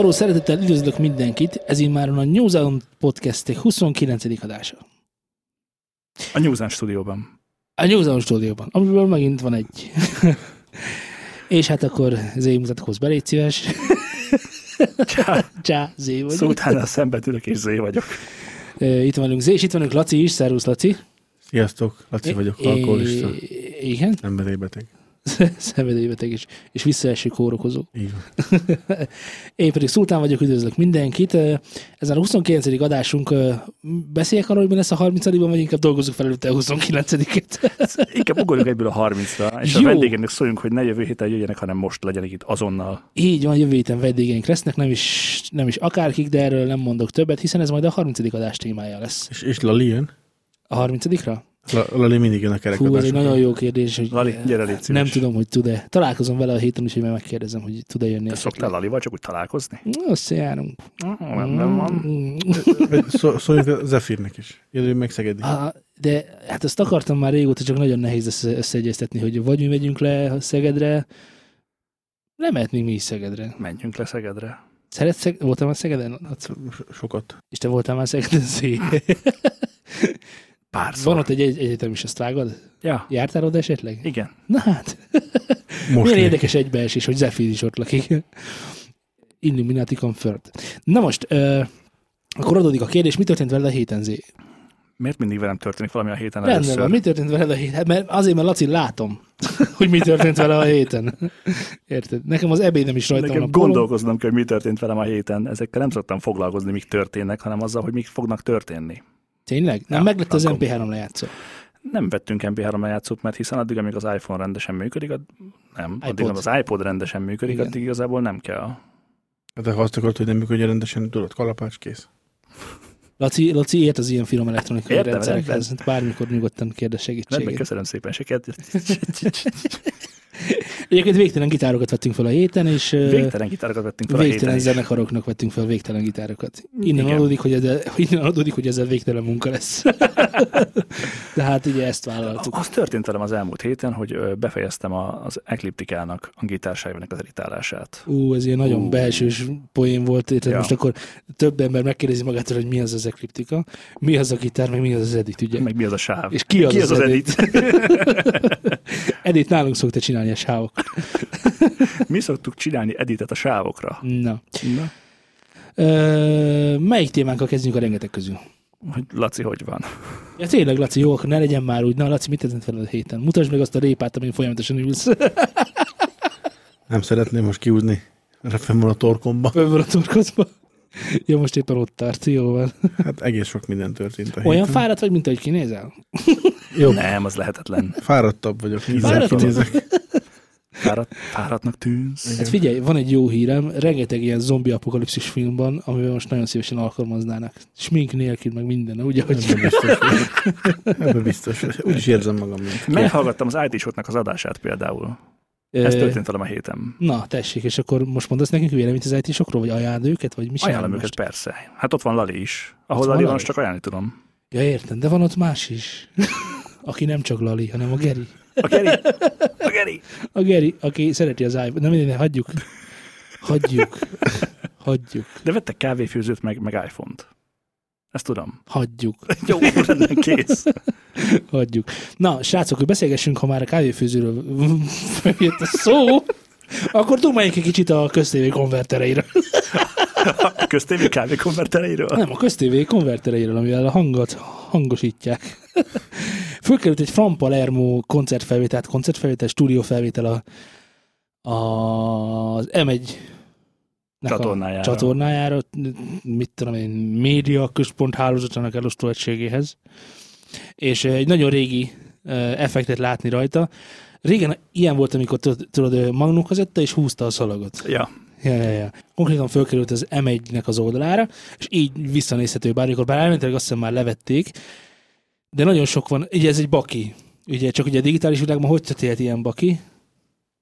Akaró szeretettel üdvözlök mindenkit, ez már a New Zealand Podcast 29. adása. A New Zealand stúdióban. A New Zealand stúdióban, amiből megint van egy. És hát akkor Zé mutatkozz be, légy szíves. Csá, Zé vagy. Szó utána szembe ülök és zé vagyok. Itt vanunk Zé, és itt vanunk Laci is, szervusz Laci. Sziasztok, Laci vagyok, alkoholista, Igen, szenvedélybeteg. szenvedélybeteg is, és visszaeső kórokozó. Én pedig Szultán vagyok, üdvözlök mindenkit. Ezen a 29. adásunk beszéljek arról, hogy mi lesz a 30 vagy inkább dolgozzuk fel előtte a 29-et. Inkább ugorjunk egyből a 30-ra, és Jó. a vendégeknek szóljunk, hogy ne jövő héten jöjjenek, hanem most legyenek itt azonnal. Így van, jövő héten vendégeink lesznek, nem is, nem is akárkik, de erről nem mondok többet, hiszen ez majd a 30. adás témája lesz. És, és Lali jön? A 30-ra? La, Lali mindig jön a Fú, ez egy nagyon jó kérdés, hogy Lali, gyere, légy szíves. nem tudom, hogy tud-e. Találkozom vele a héten, úgyhogy meg megkérdezem, hogy tud-e jönni. Te szoktál Lalival csak úgy találkozni? Összejárunk. Nem van. Mm. Szóljunk a Zephyr-nek is. Jöjjön meg Szegedi. De hát ezt akartam már régóta, csak nagyon nehéz össze- összeegyeztetni, hogy vagy mi megyünk le Szegedre, nem mehetnénk mi is Szegedre. Menjünk le Szegedre. Szeretsz Szeg... Voltál már Szegeden? Sokat. És te voltál már Szegeden? Párszor. Van ott egy, egy egyetem is, azt vágod? Ja, Jártál oda esetleg? igen. Na hát, Most milyen érdekes egybeesés, hogy Zephyr is ott lakik. Illuminati confirmed. Na most, uh, akkor adódik a kérdés, mi történt veled a héten, Zé? Miért mindig velem történik valami a héten Rendben először? van, mi történt veled a héten? Hát Mert azért, mert Laci látom, hogy mi történt vele a héten. Érted? Nekem az ebédem is rajta Nekem van a gondolkoznom kell, hogy mi történt velem a héten. Ezekkel nem szoktam foglalkozni, mik történnek, hanem azzal, hogy mik fognak történni. Tényleg? Nem Ja, meglett az akkor- MP3 lejátszó. Nem vettünk MP3 lejátszót, mert hiszen addig, amíg az iPhone rendesen működik, ad... nem, addig, iPod. amíg az iPod rendesen működik, Igen. addig igazából nem kell. Hát ha azt akarod, hogy nem működjön rendesen, tudod, kalapács kész. Laci, Laci ért az ilyen finom elektronikai Értem, rendszerekhez. értem. Bármikor nyugodtan kérdez Rendben, segítséget. köszönöm szépen, seket. Egyébként végtelen gitárokat vettünk fel a héten, és Végtelen gitárokat vettünk fel a héten végtelen zenekaroknak vettünk fel végtelen gitárokat. Innen Igen. adódik, hogy ezzel, innen adódik, hogy ezzel végtelen munka lesz. De hát ugye ezt vállaltuk. Az történt velem az elmúlt héten, hogy befejeztem az Ecliptikának a gitársájának az editálását. Ú, ez ilyen nagyon Ú. belsős poén volt, érted? Ja. Most akkor több ember megkérdezi magától, hogy mi az az ekliptika, mi az a gitár, meg mi az az edit, ugye? Meg mi az a sáv? És ki az, ki az, az, az edit? edit nálunk szokta csinálni a sávok. Mi szoktuk csinálni editet a sávokra. Na. Na, Ö, melyik témánkkal kezdjünk a rengeteg közül? hogy Laci, hogy van? Ja tényleg, Laci, jó, akkor ne legyen már úgy. Na, Laci, mit tett veled a héten? Mutasd meg azt a répát, amin folyamatosan ülsz. Nem szeretném most kiúzni. Fenn van a torkomba. Fölvől a torkodba. Jó, most éppen ott tart, jó van. Hát egész sok minden történt a Olyan héten. fáradt vagy, mint ahogy kinézel? Jó, Nem, az lehetetlen. fáradtabb vagyok. Nézzek, Fáradtabb? kinézek. Fáradt, fáradtnak tűnsz. Hát figyelj, van egy jó hírem, rengeteg ilyen zombi apokalipszis film van, amiben most nagyon szívesen alkalmaznának. Smink nélkül, meg minden, ugye, hogy Ebben biztos. Ebben biztos. Úgy is érzem magam, mint Meghallgattam az it shotnak az adását például. Ez történt velem a héten. Na, tessék, és akkor most mondasz nekünk véleményt az it sokról, vagy ajánld őket, vagy mi Ajánlom őket, most? persze. Hát ott van Lali is. Ahol Ott van Lali van, azt csak ajánlani tudom. Ja, értem, de van ott más is. Aki nem csak Lali, hanem a Geri. A Geri! A Geri! A Geri, aki szereti az iPhone. Nem, minden, hagyjuk. Hagyjuk. Hagyjuk. De vettek kávéfőzőt, meg, meg iPhone-t. Ezt tudom. Hagyjuk. Jó, rendben, kész. Hagyjuk. Na, srácok, hogy beszélgessünk, ha már a kávéfőzőről jött a szó, akkor dumáljunk egy kicsit a köztévé konvertereire. A köztévé kávékonvertereiről? Nem, a köztévé konvertereiről, amivel a hangot hangosítják. Fölkerült egy Fran Palermo koncertfelvétel, koncertfelvétel, stúdiófelvétel a, a, az M1 Csatornájára. Csatornájára, mit tudom én, média központ hálózatának elosztó egységéhez. És egy nagyon régi effektet látni rajta. Régen ilyen volt, amikor tudod, tudod magnókazetta, és húzta a szalagot. Ja. Ja, ja, ja. Konkrétan fölkerült az M1-nek az oldalára, és így visszanézhető bármikor, bár elméletileg azt hiszem már levették, de nagyon sok van, ugye ez egy baki. Ugye csak ugye a digitális világban hogy történhet ilyen baki?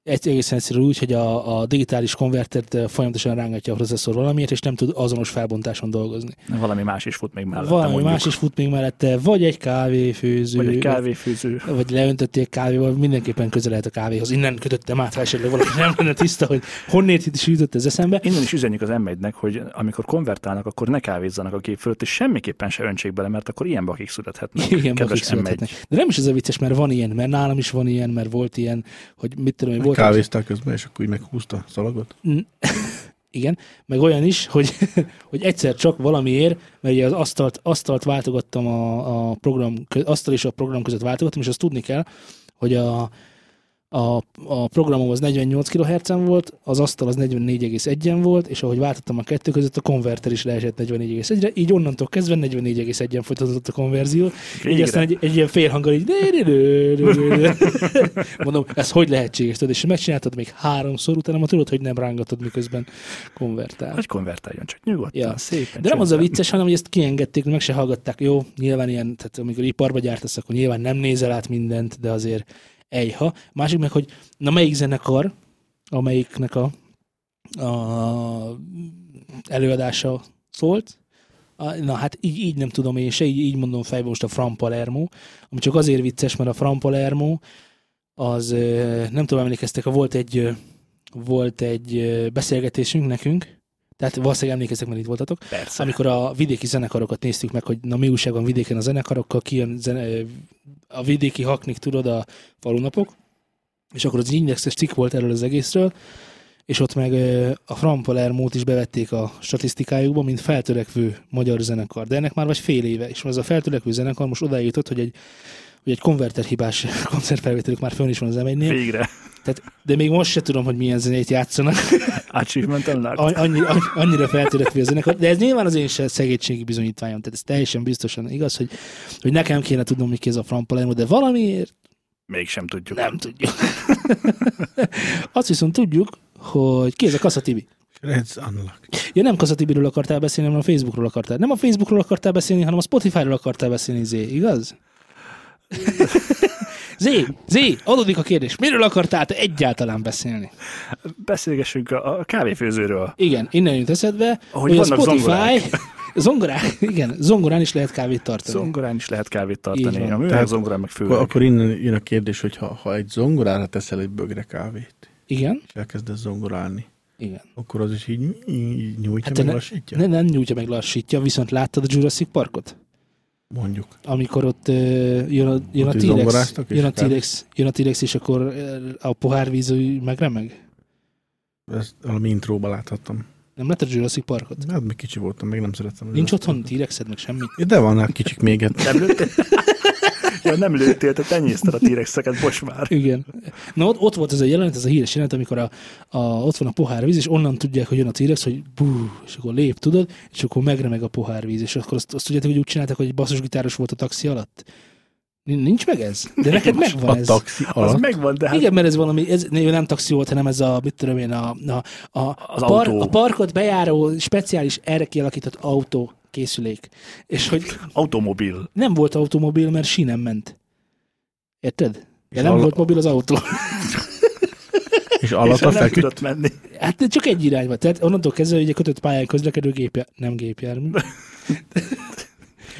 Egy egészen egyszerű úgy, hogy a, a digitális konvertert folyamatosan rángatja a processzor valamiért, és nem tud azonos felbontáson dolgozni. Valami más is fut még mellette. Valami mondjuk. más is fut még mellette, vagy egy kávéfőző, Vagy egy kávéfőző. vagy leöntötték kávéval, mindenképpen közel lehet a kávéhoz. Innen kötöttem át, ha esetleg valaki nem lenne tiszta, hogy honnét is jutott ez eszembe. Innen is üzenjük az m hogy amikor konvertálnak, akkor ne kávézzanak a gép fölött, és semmiképpen se öntsék bele, mert akkor ilyen bakik születhetnek. Igen, bakik születhetnek. De nem is ez a vicces, mert van ilyen, mert nálam is van ilyen, mert volt ilyen, hogy mit tudom én, volt Kávéztál közben, és akkor úgy meghúzta a szalagot. Igen, meg olyan is, hogy, hogy egyszer csak valamiért, mert ugye az asztalt, asztalt váltogattam a, a program, asztal és a program között váltogattam, és azt tudni kell, hogy a, a, a programom az 48 kHz volt, az asztal az 44,1-en volt, és ahogy váltottam a kettő között, a konverter is leesett 44,1-re, így onnantól kezdve 44,1-en folytatódott a konverzió. Így Végre. aztán egy, egy ilyen félhanggal így mondom, ez hogy lehetséges, tudod, és megcsináltad még háromszor, utána ma tudod, hogy nem rángatod, miközben konvertál. Hogy konvertáljon, csak nyugodtan, Ja. szépen. De nem az a vicces, hanem hogy ezt kiengedték, meg se hallgatták. Jó, nyilván ilyen, tehát amikor iparba gyártasz, akkor nyilván nem nézel át mindent, de azért ejha. Másik meg, hogy na melyik zenekar, amelyiknek a, a előadása szólt, Na hát így, így nem tudom én se, így, így mondom fejbe most a Fran Palermo, ami csak azért vicces, mert a Fran Palermo az, nem tudom, emlékeztek, volt egy, volt egy beszélgetésünk nekünk, tehát valószínűleg emlékeztek, mert itt voltatok, Persze. amikor a vidéki zenekarokat néztük meg, hogy na mi újság van vidéken a zenekarokkal, kijön zene, a vidéki haknik, tudod, a falunapok, és akkor az indexes cikk volt erről az egészről, és ott meg a Fran Palermót is bevették a statisztikájukba, mint feltörekvő magyar zenekar. De ennek már vagy fél éve, és ez a feltörekvő zenekar most odáig jutott, hogy egy, hogy egy konverter hibás koncertfelvételük már fönn is van az m Végre. tehát, de még most se tudom, hogy milyen zenét játszanak. Achievement unlocked. Annyi, annyi, annyira feltörekvő a zenekar. De ez nyilván az én se szegénységi bizonyítványom, tehát ez teljesen biztosan igaz, hogy, hogy nekem kéne tudnom, mi ki ez a Fran Palermo, de valamiért Mégsem tudjuk. nem tudjuk. Azt viszont tudjuk, hogy ki ez a Kassa Tibi. Reds unlock. Ja, nem Kassa Tibiről akartál beszélni, hanem a Facebookról akartál. Nem a Facebookról akartál beszélni, hanem a Spotify-ról akartál beszélni, Zé, igaz? Zé, Zé, adódik a kérdés. Miről akartál te egyáltalán beszélni? Beszélgessünk a, a kávéfőzőről. Igen, innen jut eszedbe, Ahogy hogy a Spotify... zongorák. Zongorák, igen, zongorán is lehet kávét tartani. Zongorán is lehet kávét tartani. van. A műanyag Tehát zongorán meg Akkor, főleg. akkor innen jön a kérdés, hogy ha, ha egy zongorára teszel egy bögre kávét, Igen, és elkezdesz zongorálni, igen. akkor az is így, így nyújtja, Hát hát meg ne- lassítja? Ne, nem nyújtja meg lassítja, viszont láttad a Jurassic Parkot? Mondjuk. Amikor ott uh, jön a, jön a Ott T-Rex, jön a T-Rex, jön a T-Rex, és akkor a pohárvíz ő megremeg? Ezt valami intróba láthattam. Nem láttad a Jurassic Parkot? Hát még kicsi voltam, még nem szerettem. Nincs otthon T-Rexed, meg semmi? De van hát kicsik még egy. Nem? Ja, nem lőttél, te tenyészted a T-rexeket, bocs már. Igen. Na ott, ott volt ez a jelenet, ez a híres jelenet, amikor a, a, ott van a pohárvíz, és onnan tudják, hogy jön a T-Rex, hogy bú, és akkor lép, tudod, és akkor megremeg a pohárvíz, és akkor azt, azt tudjátok, hogy úgy csináltak, hogy egy basszusgitáros volt a taxi alatt? Nin- Nincs meg ez? De neked megvan A ez. taxi Az alatt. megvan, de hát Igen, mert ez valami, ez nem taxi volt, hanem ez a, mit tudom én, a, a, a, Az a, par, autó. a parkot bejáró, speciális erre kialakított autó készülék. És hogy automobil. nem volt automobil, mert sínen ment. Érted? De nem al- volt mobil az autó. És alatta feküdt. menni. Hát csak egy irányba. Tehát onnantól kezdve, hogy egy kötött pályán közlekedő gépjár, nem gépjármű.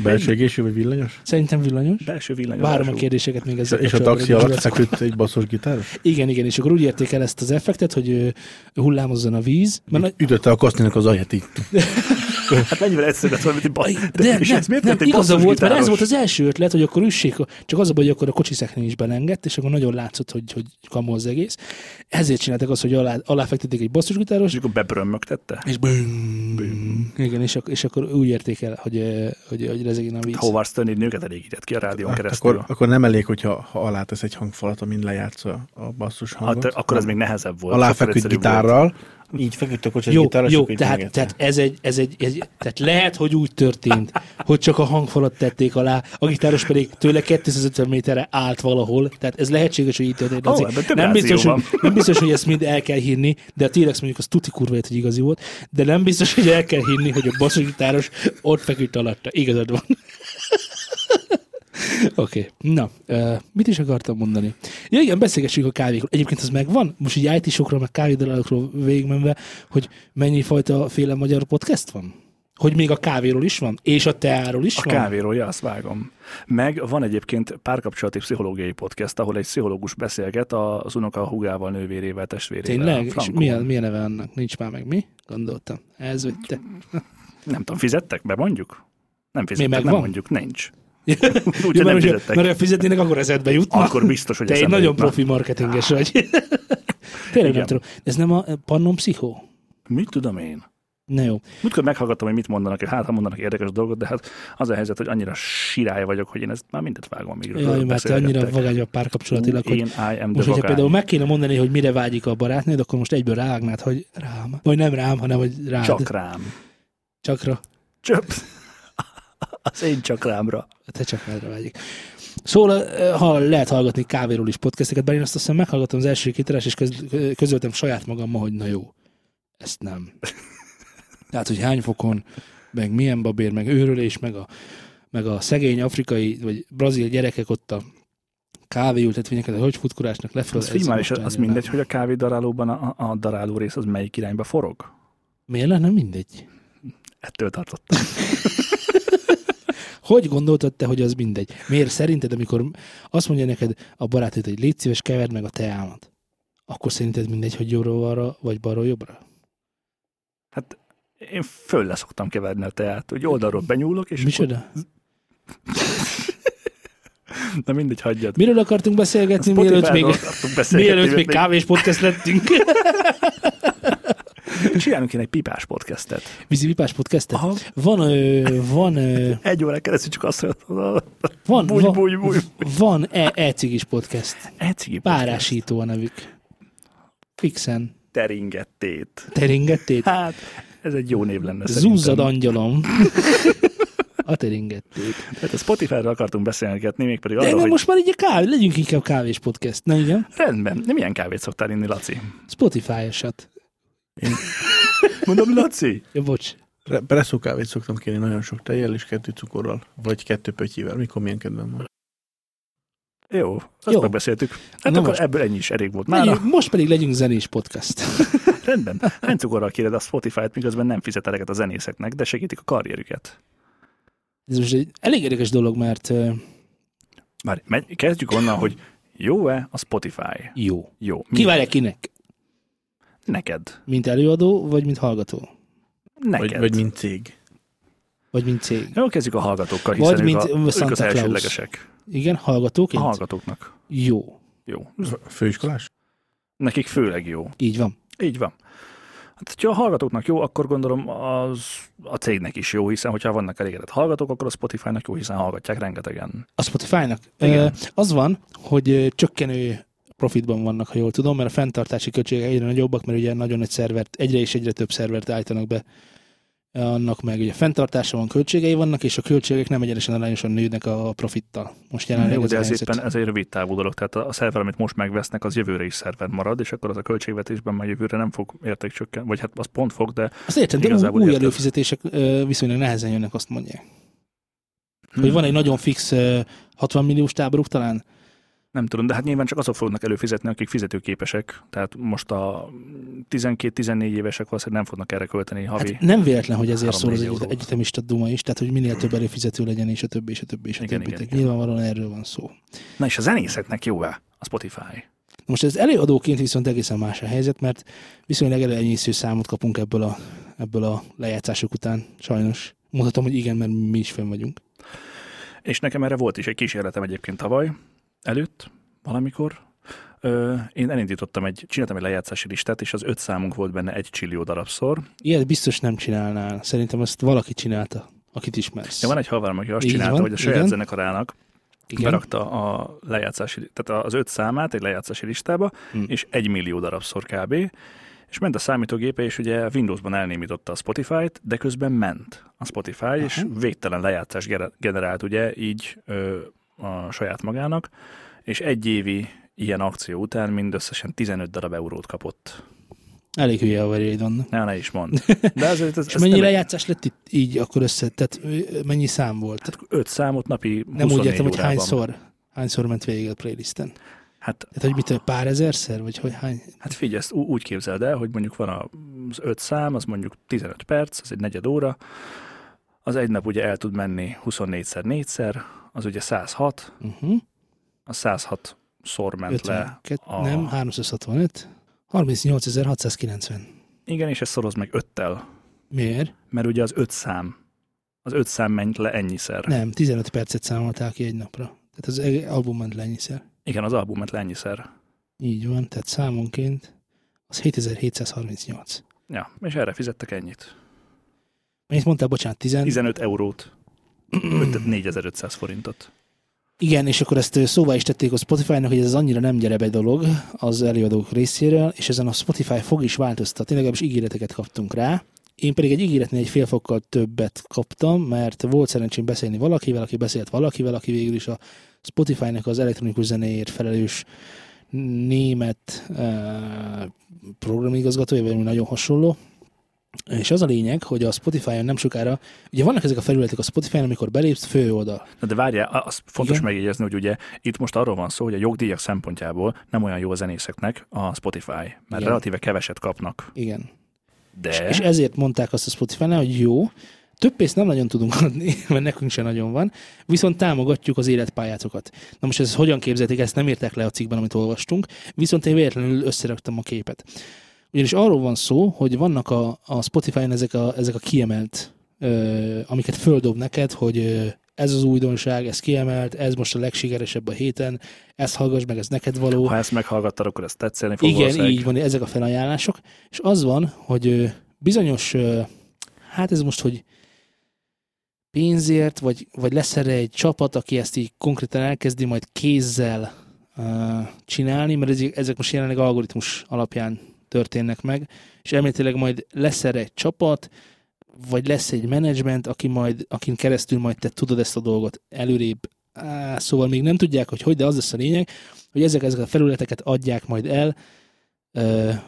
Belső égésű vagy villanyos? Szerintem villanyos. Belső villanyos. Várom a kérdéseket még ezzel És a taxi alatt feküdt egy basszos gitáros? Igen, igen, és akkor úgy érték el ezt az effektet, hogy hullámozzon a víz. Mert Ütötte a kasztinak az alját így. Hát mennyivel egyszerűbb lett mint egy baj. de és nem, ez miért nem, igaza volt, mert ez volt az első ötlet, hogy akkor üssék, csak az a baj, hogy akkor a kocsi szekrény is belengedt, és akkor nagyon látszott, hogy, hogy kamó az egész. Ezért csináltak azt, hogy alá, aláfektették egy basszusgitáros, És akkor bebrömmögtette. és büm, Igen, és, ak- és akkor úgy érték el, hogy, ö, hogy, hogy rezegjen a víz. Howard Stern így nőket elégített ki a rádión Hát keresztül. akkor, akkor nem elég, hogyha ha alátasz egy hangfalat, amin lejátsza a basszus hangot. hát, akkor ez még nehezebb volt. Alá sokkal feküdt egyszerűbb volt. Így feküdt a kocsi Jó, jó így tehát, tehát, ez egy, ez egy, ez, tehát lehet, hogy úgy történt, hogy csak a hangfalat tették alá, a gitáros pedig tőle 250 méterre állt valahol, tehát ez lehetséges, hogy így történt. Több nem, biztos, hogy, nem biztos, hogy ezt mind el kell hinni, de a T-Rex mondjuk az tuti kurva hogy igazi volt, de nem biztos, hogy el kell hinni, hogy a basszusgitáros ott feküdt alatta. Igazad van. Oké, okay. na, uh, mit is akartam mondani? Ja igen, beszélgessünk a kávékról. Egyébként az megvan, most így IT-sokról, meg kávédalálokról végigmenve, hogy mennyi fajta féle magyar podcast van? Hogy még a kávéról is van? És a teáról is A van? kávéról, ja, azt vágom. Meg van egyébként párkapcsolati pszichológiai podcast, ahol egy pszichológus beszélget az unoka hugával, nővérével, testvérével. Tényleg? És Frankon. milyen, milyen neve annak? Nincs már meg mi? Gondoltam. Ez vagy te. Nem tudom, fizettek be, mondjuk? Nem fizettek, nem mondjuk, nincs. Úgyhogy mert, nem fizettek. mert ha fizetnének, akkor eszedbe jutna. Akkor biztos, hogy Te egy nagyon jutna. profi marketinges vagy. Tényleg nem Igen. tudom. Ez nem a Pannon Pszichó? Mit tudom én? Na jó. Múltkor meghallgattam, hogy mit mondanak, hát ha mondanak érdekes dolgot, de hát az a helyzet, hogy annyira sirály vagyok, hogy én ezt már mindet vágom, amíg Jaj, mert te annyira vagány a párkapcsolatilag, hogy Én I am most, hogyha például meg kéne mondani, hogy mire vágyik a barátnőd, akkor most egyből ráágnád, hogy rám. Vagy nem rám, hanem hogy rád. Csak rám. Csakra. Csöp. Az én csak rámra. Te csak rádra vágyik. Szóval, ha lehet hallgatni kávéról is podcasteket, bár én azt hiszem meghallgattam az első kéteres, és köz, közöltem saját magammal, hogy na jó, ezt nem. Tehát, hogy hány fokon, meg milyen babér, meg őrölés, meg a, meg a szegény afrikai, vagy brazil gyerekek ott a kávéültetvényeket, hogy futkurásnak leföl. Az most az mindegy, nem. hogy a kávédarálóban a, a daráló rész az melyik irányba forog? Miért lenne mindegy? Ettől tartottam. Hogy gondoltad te, hogy az mindegy? Miért szerinted, amikor azt mondja neked a barátod, hogy légy szíves, keverd meg a teámat, akkor szerinted mindegy, hogy jobbról balra, vagy balról jobbra? Hát én föl le szoktam keverni a teát, hogy oldalról benyúlok, és Micsoda? Na mindegy, hagyjad. Miről akartunk beszélgetni, mielőtt még, beszélgetni, mielőtt még- kávés podcast lettünk? Csinálunk én egy pipás podcastet. Vízipipás podcastet? Aha. Van, ö, van, ö, Egy órán keresztül csak azt mondom, van, búj, van, búj, búj. van e, e-cigis podcast. Egy cigi podcast. Párásító a nevük. Fixen. Teringettét. Teringettét? Hát, ez egy jó név lenne Zúzzad angyalom. A teringettét. Tehát a Spotify-ról akartunk beszélgetni, mégpedig De arról, nem, hogy most már így a kávé, legyünk inkább kávés podcast. Na igen, rendben, nem milyen kávét szoktál inni, Laci? Spotify-osat. Mondom, Laci? Ja, bocs. Re- Presszó kávét szoktam kérni nagyon sok tejjel és kettő cukorral, vagy kettő pötyivel, mikor milyen kedvem van. Jó, azt Jó. Megbeszéltük. Hát Na akkor most. ebből ennyi is elég volt. Már Legyünk, most pedig legyünk zenés podcast. rendben. Hány cukorral kéred a Spotify-t, miközben nem fizet eleget a zenészeknek, de segítik a karrierüket? Ez most egy elég érdekes dolog, mert Már megy, kezdjük onnan, hogy jó-e a Spotify? jó. Jó. Mi? Kivárja kinek? Neked. Mint előadó, vagy mint hallgató? Neked. Vagy, vagy mint cég. Vagy mint cég? Jó, kezdjük a hallgatókkal, Vagy hiszen mint ők, a, ők Santa az Claus. elsődlegesek. Igen, A hallgatóként? hallgatóknak. Jó. Jó. Főiskolás? Nekik főleg jó. Így van. Így van. Hát, ha a hallgatóknak jó, akkor gondolom az a cégnek is jó, hiszen hogyha vannak elégedett hallgatók, akkor a Spotify-nak jó, hiszen hallgatják rengetegen. A Spotify-nak? Igen. Az van, hogy csökkenő profitban vannak, ha jól tudom, mert a fenntartási költségek egyre nagyobbak, mert ugye nagyon nagy szervert, egyre és egyre több szervert állítanak be annak meg ugye fenntartása van, költségei vannak, és a költségek nem egyenesen arányosan nőnek a profittal. Most jelenleg Jó, ez de a ez helyzet. éppen ez egy rövid távú dolog. Tehát a szerver, amit most megvesznek, az jövőre is szerver marad, és akkor az a költségvetésben már jövőre nem fog érték csökken, vagy hát az pont fog, de Azt értem, de új érted. előfizetések ö, viszonylag nehezen jönnek, azt mondják. Hm. Hogy van egy nagyon fix ö, 60 milliós táboruk talán? Nem tudom, de hát nyilván csak azok fognak előfizetni, akik fizetőképesek. Tehát most a 12-14 évesek valószínűleg nem fognak erre költeni havi. Hát nem véletlen, hogy ezért szól az eurót. egyetemista duma is, tehát hogy minél több előfizető legyen, és a többi, és a többi, és a Igen, többi. igen, igen. Nyilvánvalóan erről van szó. Na és a zenészeknek jó-e a Spotify? Most ez előadóként viszont egészen más a helyzet, mert viszonylag elenyésző számot kapunk ebből a, ebből a lejátszások után, sajnos. Mondhatom, hogy igen, mert mi is fenn vagyunk. És nekem erre volt is egy kísérletem egyébként tavaly, előtt, valamikor. Ö, én elindítottam egy, csináltam egy lejátszási listát, és az öt számunk volt benne egy csillió darabszor. Ilyet biztos nem csinálnál. Szerintem ezt valaki csinálta, akit ismersz. Ja, van egy haverom, aki azt Így csinálta, van, hogy a saját igen. zenekarának Igen. berakta a lejátszási, tehát az öt számát egy lejátszási listába, Hm. és egy millió darabszor kb. És ment a számítógépe, és ugye Windowsban elnémította a Spotify-t, de közben ment a Spotify, Aha. és végtelen lejátszás generált ugye így ö, a saját magának, és egy évi ilyen akció után mindösszesen 15 darab eurót kapott. Elég hülye haverjaid vannak. Ne, ne is mond. De azért ez, És ez mennyi lejátszás lett itt így akkor össze? Tehát mennyi szám volt? Tehát öt számot napi 24 nem úgy értem, hogy órában. hányszor, hányszor ment végig a playlisten. Hát, Tehát, hogy mit, pár ezerszer, vagy hogy hány? hát figyelj, ezt úgy képzeld el, hogy mondjuk van az öt szám, az mondjuk 15 perc, az egy negyed óra, az egy nap ugye el tud menni 24-szer, 4-szer, az ugye 106, Uh-huh. a 106 szor ment le. 52, a- nem, 365, 38.690. Igen, és ezt szoroz meg öttel, Miért? mert ugye az öt szám, az öt szám ment le ennyiszer. Nem, 15 percet számolták ki egy napra. Tehát az egész album ment le ennyiszer. Igen, az album ment le ennyiszer. Így van, tehát számonként az 7738. Ja, és erre fizettek ennyit. Mennyit mondtál, bocsánat, 10? 15 eurót, 4500 forintot. Igen, és akkor ezt szóvá is tették a Spotify-nak, hogy ez annyira nem gyerebe dolog az előadók részéről, és ezen a Spotify fog is változtatni, legalábbis ígéreteket kaptunk rá. Én pedig egy ígéretnél egy fél fokkal többet kaptam, mert volt szerencsém beszélni valakivel, aki beszélt valakivel, aki végül is a Spotify-nak az elektronikus zenéért felelős német uh, programigazgatója, vagy nagyon hasonló. És az a lényeg, hogy a Spotify-on nem sokára, ugye vannak ezek a felületek a Spotify-on, amikor belépsz fő oldal. Na de várjál, az fontos Igen. megjegyezni, hogy ugye itt most arról van szó, hogy a jogdíjak szempontjából nem olyan jó a zenészeknek a Spotify, mert Igen. relatíve keveset kapnak. Igen. De És ezért mondták azt a Spotify-nál, hogy jó, több pénzt nem nagyon tudunk adni, mert nekünk sem nagyon van, viszont támogatjuk az életpályátokat. Na most ez hogyan képzelték, ezt nem írták le a cikkben, amit olvastunk, viszont én véletlenül összeraktam a képet. Ugyanis arról van szó, hogy vannak a, a Spotify-on ezek a, ezek a kiemelt, ö, amiket földob neked, hogy ö, ez az újdonság, ez kiemelt, ez most a legsikeresebb a héten, ezt hallgass meg, ez neked való. ha ezt meghallgattad, akkor ez tetszeni fog Igen, valószínűleg. így van, ezek a felajánlások. És az van, hogy bizonyos, hát ez most, hogy pénzért, vagy, vagy lesz erre egy csapat, aki ezt így konkrétan elkezdi majd kézzel uh, csinálni, mert ezek, ezek most jelenleg algoritmus alapján történnek meg, és elméletileg majd lesz erre egy csapat, vagy lesz egy menedzsment, aki majd, akin keresztül majd te tudod ezt a dolgot előrébb. Á, szóval még nem tudják, hogy hogy, de az lesz a lényeg, hogy ezek, ezek a felületeket adják majd el,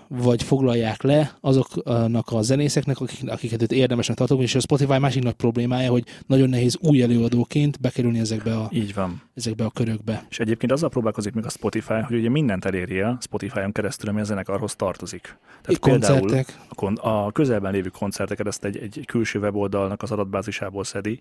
vagy foglalják le azoknak a zenészeknek, akik, akiket őt érdemesnek tartok, és a Spotify másik nagy problémája, hogy nagyon nehéz új előadóként bekerülni ezekbe a, Így van. ezekbe a körökbe. És egyébként azzal próbálkozik még a Spotify, hogy ugye mindent elérje Spotify-on keresztül, ami a zenekarhoz tartozik. Tehát Itt koncertek. a, kon- a közelben lévő koncerteket ezt egy, egy külső weboldalnak az adatbázisából szedi.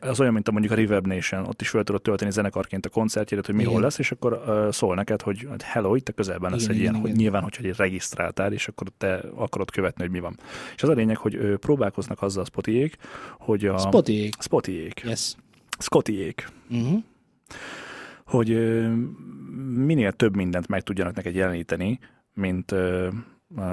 Az olyan, mint a mondjuk a Reverb Nation, ott is fel tudod tölteni zenekarként a koncertjédet, hogy mi hol lesz, és akkor uh, szól neked, hogy hello, itt a közelben lesz Igen, egy igen, ilyen, hogy igen. nyilván, hogyha egy regisztráltál, és akkor te akarod követni, hogy mi van. És az a lényeg, hogy ö, próbálkoznak azzal a Spotiék, hogy a... Spotiék. Spotiék. Yes. Scottiék. Uh-huh. hogy ö, minél több mindent meg tudjanak neked jeleníteni, mint ö,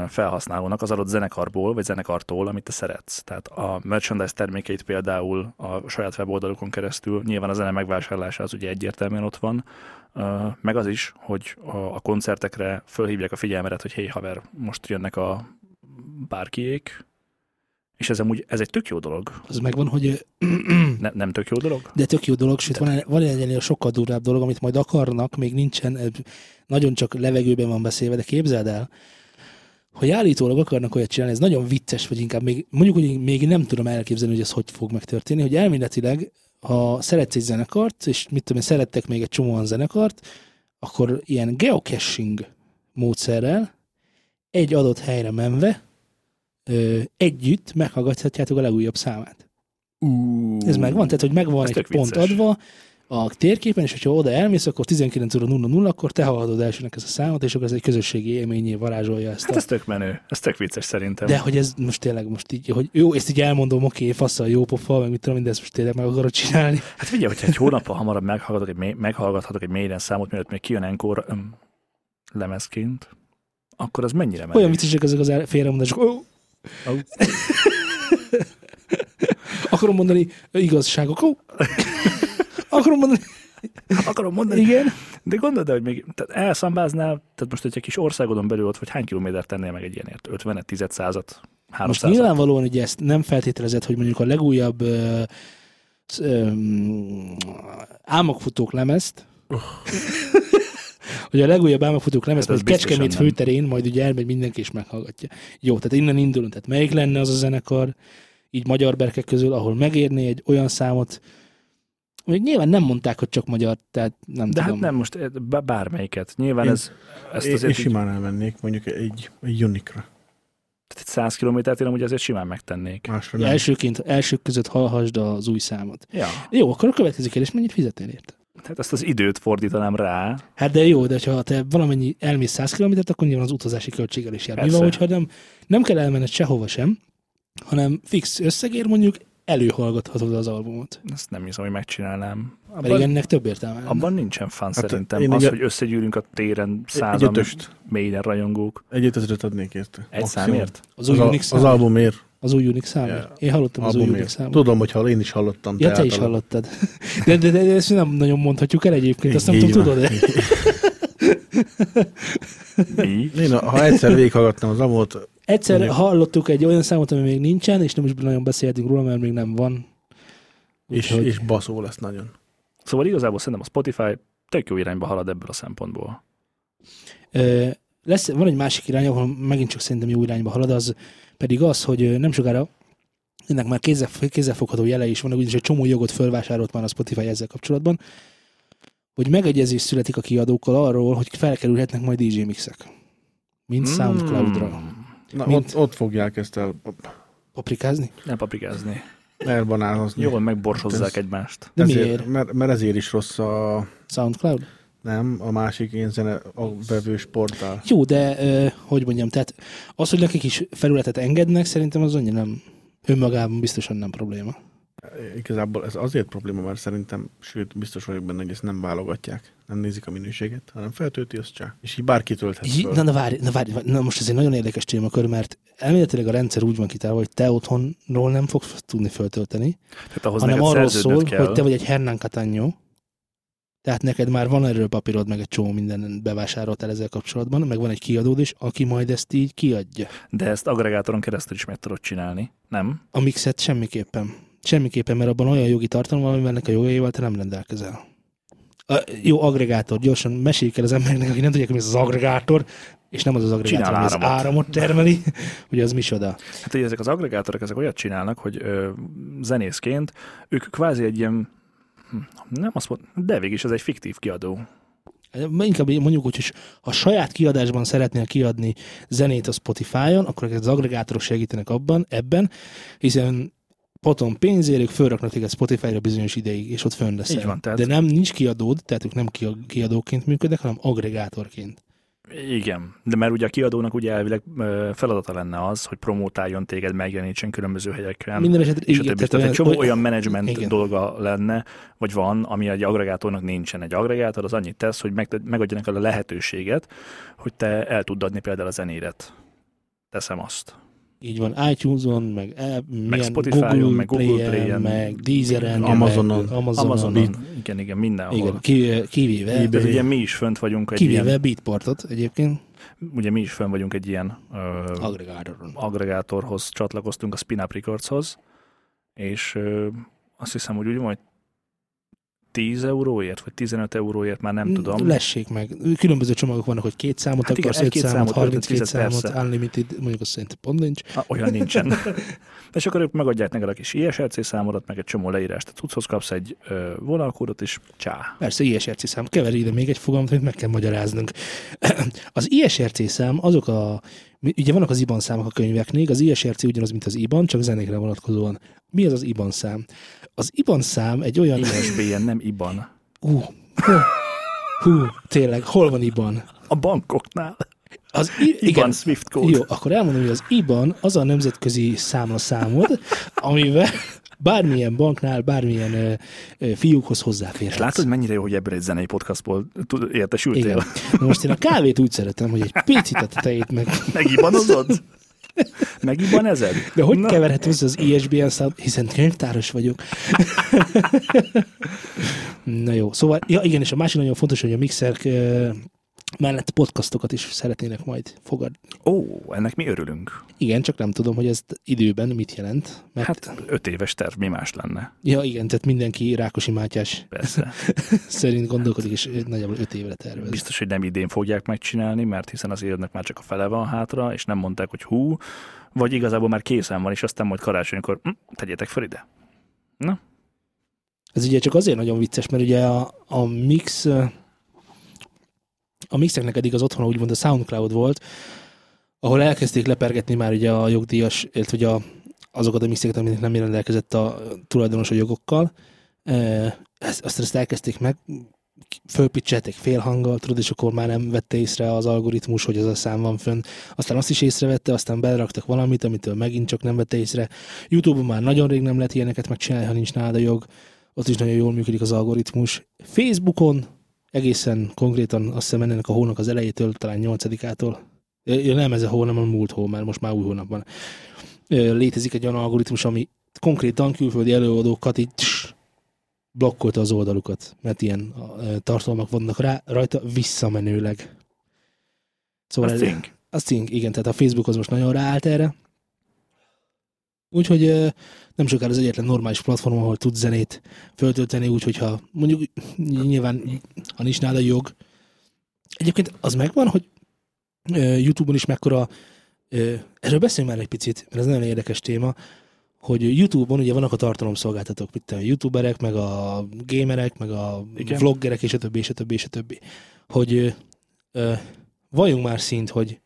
felhasználónak az adott zenekarból, vagy zenekartól, amit te szeretsz. Tehát a merchandise termékeit például a saját weboldalukon keresztül, nyilván a zene megvásárlása az ugye egyértelműen ott van, meg az is, hogy a, koncertekre fölhívják a figyelmedet, hogy hé haver, most jönnek a bárkiék, és ez amúgy, ez egy tök jó dolog. Az megvan, hogy Ne, nem tök jó dolog? de tök jó dolog, sőt van, van egy ennél sokkal durvább dolog, amit majd akarnak, még nincsen, nagyon csak levegőben van beszélve, de képzeld el, hogy állítólag akarnak olyat csinálni, ez nagyon vicces, vagy inkább még, mondjuk, hogy még nem tudom elképzelni, hogy ez hogy fog megtörténni, hogy elméletileg, ha szeretsz egy zenekart, és mit tudom én, szerettek még egy csomóan zenekart, akkor ilyen geocaching módszerrel egy adott helyre menve ö, együtt meghallgathatjátok a legújabb számát. Uh, Ez megvan, tehát hogy megvan Ez egy pont vicces. adva a térképen, és hogyha oda elmész, akkor 19 óra 00, akkor te hallhatod elsőnek ezt a számot, és akkor ez egy közösségi élményé varázsolja ezt Hát a... ez tök menő, ez tök vicces szerintem. De hogy ez most tényleg most így, hogy jó, ezt így elmondom, oké, faszal, jó pofa, meg mit tudom, de ezt most tényleg meg akarod csinálni. Hát figyelj, hogyha egy hónappal hamarabb meghallgatok egy, meghallgathatok egy mélyen számot, mielőtt még kijön enkor, öm, lemezként, akkor az mennyire megy? Olyan viccesek ezek az félremondások. Oh! Ó. Akarom mondani igazságok. Oh! Akarom mondani, Akarom mondani, igen. de gondolod, hogy még tehát elszambáznál, tehát most egy kis országodon belül ott vagy hány kilométert tennél meg egy ilyenért? 50 10 százat? 300 Most nyilvánvalóan hogy ezt nem feltételezett, hogy mondjuk a legújabb ö, sz- öm, álmokfutók lemezt, hogy a legújabb álmokfutók lemezt, Hát Kecskemét főterén, majd ugye elmegy mindenki és meghallgatja. Jó, tehát innen indulunk. Tehát melyik lenne az a zenekar, így magyar berkek közül, ahol megérné egy olyan számot, még nyilván nem mondták, hogy csak magyar, tehát nem De tudom. hát nem most eh, bármelyiket. Nyilván Én- ez, ezt Én, azért én így, simán elmennék mondjuk egy, egy unikra. tehát egy 100 kilométert én amúgy azért simán megtennék. Másra Ja, nem. elsőként, elsők között hallhassd az új számot. Ja, Jó, akkor a következő kérdés, mennyit fizetnél érte? tehát ezt az időt fordítanám rá. Hát de jó, de ha te valamennyi elmész 100 kilométert, akkor nyilván az utazási költséggel is jár. Mi Persze. van, hogyha nem, nem kell elmenned sehova sem, hanem fix összegér mondjuk előhallgathatod az albumot. Ezt nem hiszem, hogy megcsinálnám. Pedig Abban, ennek több értelme lenne. abban nincsen fan Hát szerintem. Az, egy- hogy összegyűlünk a téren Egy százan ötöst. mélyen rajongók. Egy ötösöt adnék érte. Egy Maximum. számért? Az Az, új a, Unix az albumért. Az új Unix számot? Ja. Én hallottam az új. Unix számot. Tudom, hogy hall, én is hallottam. Ja, te is hallottad. De, de, de, de ezt nem nagyon mondhatjuk el egyébként, azt nem Így tudom, van. tudod de Mi? Én, ha egyszer végighallgattam az albumot, Egyszer Mondjuk- hallottuk egy olyan számot, ami még nincsen, és nem is nagyon beszéltünk róla, mert még nem van. és, Úgyhogy- és baszó lesz nagyon. Szóval igazából szerintem a Spotify tök jó irányba halad ebből a szempontból. Ö, lesz, van egy másik irány, ahol megint csak szerintem jó irányba halad, az pedig az, hogy nem sokára ennek már kézzel, kézzelfogható jele is van, ugyanis egy csomó jogot fölvásárolt már a Spotify ezzel kapcsolatban, hogy megegyezés születik a kiadókkal arról, hogy felkerülhetnek majd DJ mixek. Mint Hmm. Soundcloud-ra. Na, Mint- ott, ott fogják ezt el, Paprikázni? Nem paprikázni. elbanánozni. Jól megborsozzák Ez- egymást. De ezért, miért? Mert, mert ezért is rossz a, Soundcloud? nem, a másik én zene, a vevős portál. Jó, de ö, hogy mondjam, tehát az, hogy nekik is felületet engednek, szerintem az annyira nem önmagában biztosan nem probléma. Igazából ez azért probléma, mert szerintem, sőt, biztos vagyok benne, hogy ezt nem válogatják. Nem nézik a minőséget, hanem feltölti, azt csak. És így bárki tölthet föl. Na, na, várj, na, várj, na most ez egy nagyon érdekes témakör, mert elméletileg a rendszer úgy van kitálva, hogy te otthonról nem fogsz tudni föltölteni, Tehát ahhoz hanem arról szól, kell. hogy te vagy egy Hernán Catanyó, tehát neked már van erről papírod, meg egy csomó minden bevásároltál ezzel kapcsolatban, meg van egy kiadód is, aki majd ezt így kiadja. De ezt agregátoron keresztül is meg tudod csinálni, nem? A mixet semmiképpen. Semmiképpen, mert abban olyan jogi tartalom van, amivel a jogaival te nem rendelkezel. A, jó, agregátor, gyorsan meséljük el az embereknek, akik nem tudják, mi az az agregátor, és nem az az agregátor, Csinál ami az áramot. áramot termeli, hogy az micsoda. Hát hogy ezek az agregátorok, ezek olyat csinálnak, hogy ö, zenészként ők kvázi egy ilyen, hm, nem azt mondom, de végig is ez egy fiktív kiadó. Inkább mondjuk úgy, hogy ha saját kiadásban szeretnél kiadni zenét a Spotify-on, akkor az agregátorok segítenek abban, ebben, hiszen potom pénzért ők fölraknak téged Spotify-ra bizonyos ideig, és ott fönn leszel. Így van, tehát- De nem, nincs kiadód, tehát ők nem kia- kiadóként működnek, hanem agregátorként. Igen, de mert ugye a kiadónak ugye elvileg feladata lenne az, hogy promótáljon téged, megjelenítsen különböző helyeken. Minden esetre és a igen, többi. Tehát egy csomó olyan menedzsment igen. dolga lenne, vagy van, ami egy agregátornak nincsen. Egy agregátor az annyit tesz, hogy meg, megadja neked a lehetőséget, hogy te el tudd adni például a zenéret. Teszem azt. Így van, iTunes-on, meg, e, milyen Spotify-on, Google meg Google Play-en, meg Deezeren, Amazonon. meg Amazonon. Amazonon, igen, igen, mindenhol. Igen, ki, kivéve, eBay. Tehát ugye mi is fönt vagyunk egy kivéve ilyen, Beatportot egyébként, ugye mi is fönn vagyunk egy ilyen ö, agregátoron. agregátorhoz csatlakoztunk, a Spin Up Recordshoz, és ö, azt hiszem, hogy úgy van, hogy 10 euróért, vagy 15 euróért, már nem tudom. Lessék meg. Különböző csomagok vannak, hogy két számot Hát igen, akarsz, egy-két számot, számot, 32 öt-öt számot, persze. unlimited, mondjuk azt szerintem pont nincs. Ah, olyan nincsen. és akkor ők megadják neked a kis ISRC számodat, meg egy csomó leírást. A cucchoz kapsz egy ö, vonalkódot, és csá. Persze, ISRC szám. Kever ide még egy fogalmat, amit meg kell magyaráznunk. Az ISRC szám, azok a... Ugye vannak az IBAN számok a könyveknél, az ISRC ugyanaz, mint az IBAN, csak zenékre vonatkozóan. Mi az az IBAN szám? Az IBAN szám egy olyan... ISBN, nem IBAN. Hú, hú, hú, tényleg, hol van IBAN? A bankoknál. Az I- IBAN igen, Swift kód. Jó, akkor elmondom, hogy az IBAN az a nemzetközi számlaszámod, amivel bármilyen banknál, bármilyen ö, ö, fiúkhoz hozzáférhetsz. látod, mennyire jó, hogy ebből egy zenei podcastból értesültél? Igen. Na most én a kávét úgy szeretem, hogy egy picit a tetejét meg... Megibanozod? Megiban ezed? De hogy Na. keverhetem össze az ISBN számot, hiszen könyvtáros vagyok. Na jó, szóval, ja igen, és a másik nagyon fontos, hogy a mixerk mellett podcastokat is szeretnének majd fogadni. Ó, ennek mi örülünk. Igen, csak nem tudom, hogy ez időben mit jelent. Mert, hát, öt éves terv, mi más lenne? ja igen, tehát mindenki Rákosi Mátyás Persze. szerint gondolkodik, és nagyjából öt évre tervez. Biztos, hogy nem idén fogják megcsinálni, mert hiszen az évnek már csak a fele van hátra, és nem mondták, hogy hú, vagy igazából már készen van, és aztán majd karácsonykor hm, tegyétek fel ide. Na, Ez ugye csak azért nagyon vicces, mert ugye a, a mix a mixeknek eddig az otthona úgymond a SoundCloud volt, ahol elkezdték lepergetni már ugye a jogdíjas, illetve ugye a, azokat a mixeket, aminek nem rendelkezett a tulajdonos a jogokkal. Ö, Ezt, azt ezt elkezdték meg, fölpicselték félhanggal, tudod, és akkor már nem vette észre az algoritmus, hogy az a szám van fönn. Aztán azt is észrevette, aztán beleraktak valamit, amitől megint csak nem vette észre. YouTube-on már nagyon rég nem lehet ilyeneket megcsinálni, ha nincs nálad a jog. Ott is nagyon jól működik az algoritmus. Facebookon egészen konkrétan azt hiszem ennek a hónak az elejétől, talán 8-ától, Ja, nem ez a hó, hanem a múlt hó, mert most már új hónapban. Ö, Létezik egy olyan algoritmus, ami konkrétan külföldi előadókat így tss, blokkolta az oldalukat, mert ilyen tartalmak vannak rá, rajta visszamenőleg. Szóval az ez- cink. az cink, igen, tehát a Facebook az most nagyon ráállt erre. Úgyhogy nem sokára az egyetlen normális platform, ahol tud zenét föltölteni, úgyhogy ha mondjuk nyilván, ha nincs nálad jog. Egyébként az megvan, hogy YouTube-on is mekkora, erről beszéljünk már egy picit, mert ez nagyon érdekes téma, hogy YouTube-on ugye vannak a tartalomszolgáltatók, mint a youtuberek, meg a gamerek, meg a Igen. vloggerek, és a többi, és a többi, és a többi. Hogy ö, valljunk már szint, hogy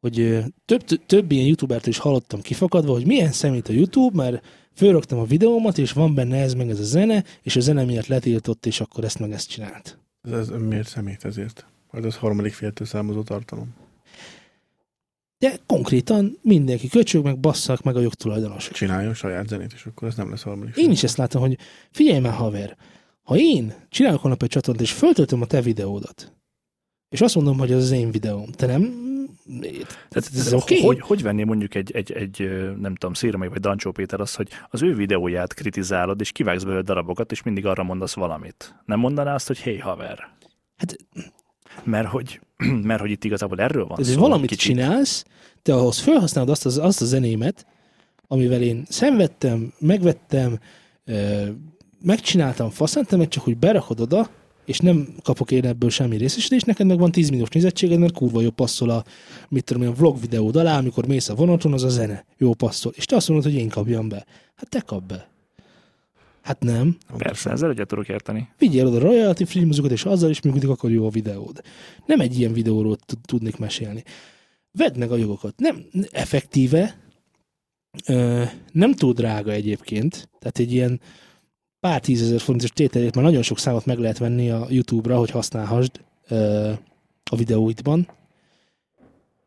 hogy több, több ilyen youtubertől is hallottam kifakadva, hogy milyen szemét a YouTube, mert fölraktam a videómat, és van benne ez meg ez a zene, és a zene miatt letiltott, és akkor ezt meg ezt csinált. Ez, ez miért szemét ezért? Majd az harmadik féltől származó tartalom. De konkrétan mindenki köcsög, meg basszak meg a jogtulajdonosok. Csináljon saját zenét, és akkor ez nem lesz harmadik Én is ezt látom, hogy figyelj már haver, ha én csinálok holnap egy csatornát, és föltöltöm a te videódat, és azt mondom, hogy az az én videóm, te nem... Tehát, ez okay? hogy, hogy venné mondjuk egy, egy, egy nem tudom, Szírmai vagy Dancsó Péter azt, hogy az ő videóját kritizálod, és kivágsz belőle darabokat, és mindig arra mondasz valamit. Nem mondaná azt, hogy hé haver? Hát Mert hogy, mert hogy itt igazából erről van szó. valamit kicsit. csinálsz, te ahhoz felhasználod azt, az, azt a zenémet, amivel én szenvedtem, megvettem, megcsináltam faszán, te meg csak úgy berakod oda, és nem kapok én ebből semmi részesítést, neked meg van 10 milliós nézettséged, mert kurva jó passzol a, mit tudom én, a vlog videód alá, amikor mész a vonaton, az a zene, jó passzol. És te azt mondod, hogy én kapjam be. Hát te kap be. Hát nem. Persze, ezzel egyet tudok érteni. Vigyél oda royalty free muzikot, és azzal is működik, akkor jó a videód. Nem egy ilyen videóról tud- tudnék mesélni. Vedd meg a jogokat. Nem effektíve, ö, nem túl drága egyébként, tehát egy ilyen pár tízezer forintos tételét már nagyon sok számot meg lehet venni a YouTube-ra, hogy használhassd ö, a videóidban.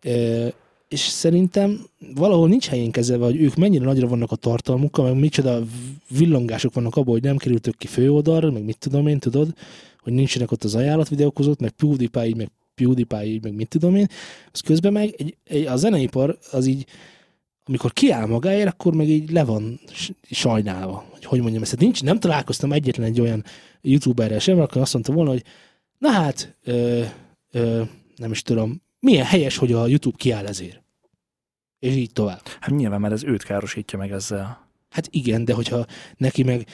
Ö, és szerintem valahol nincs helyén kezelve, hogy ők mennyire nagyra vannak a tartalmukkal, meg micsoda villongások vannak abban, hogy nem kerültök ki főoldalra, meg mit tudom én, tudod, hogy nincsenek ott az ajánlat videók között, meg PewDiePie így, meg PewDiePie így, meg mit tudom én. Az közben meg egy, egy, a zeneipar az így, amikor kiáll magáért, akkor meg így le van sajnálva. Hogy, mondjam ezt. Nincs, nem találkoztam egyetlen egy olyan youtuberrel sem, akkor azt mondta volna, hogy na hát, ö, ö, nem is tudom, milyen helyes, hogy a YouTube kiáll ezért. És így tovább. Hát nyilván, mert ez őt károsítja meg ezzel. Hát igen, de hogyha neki meg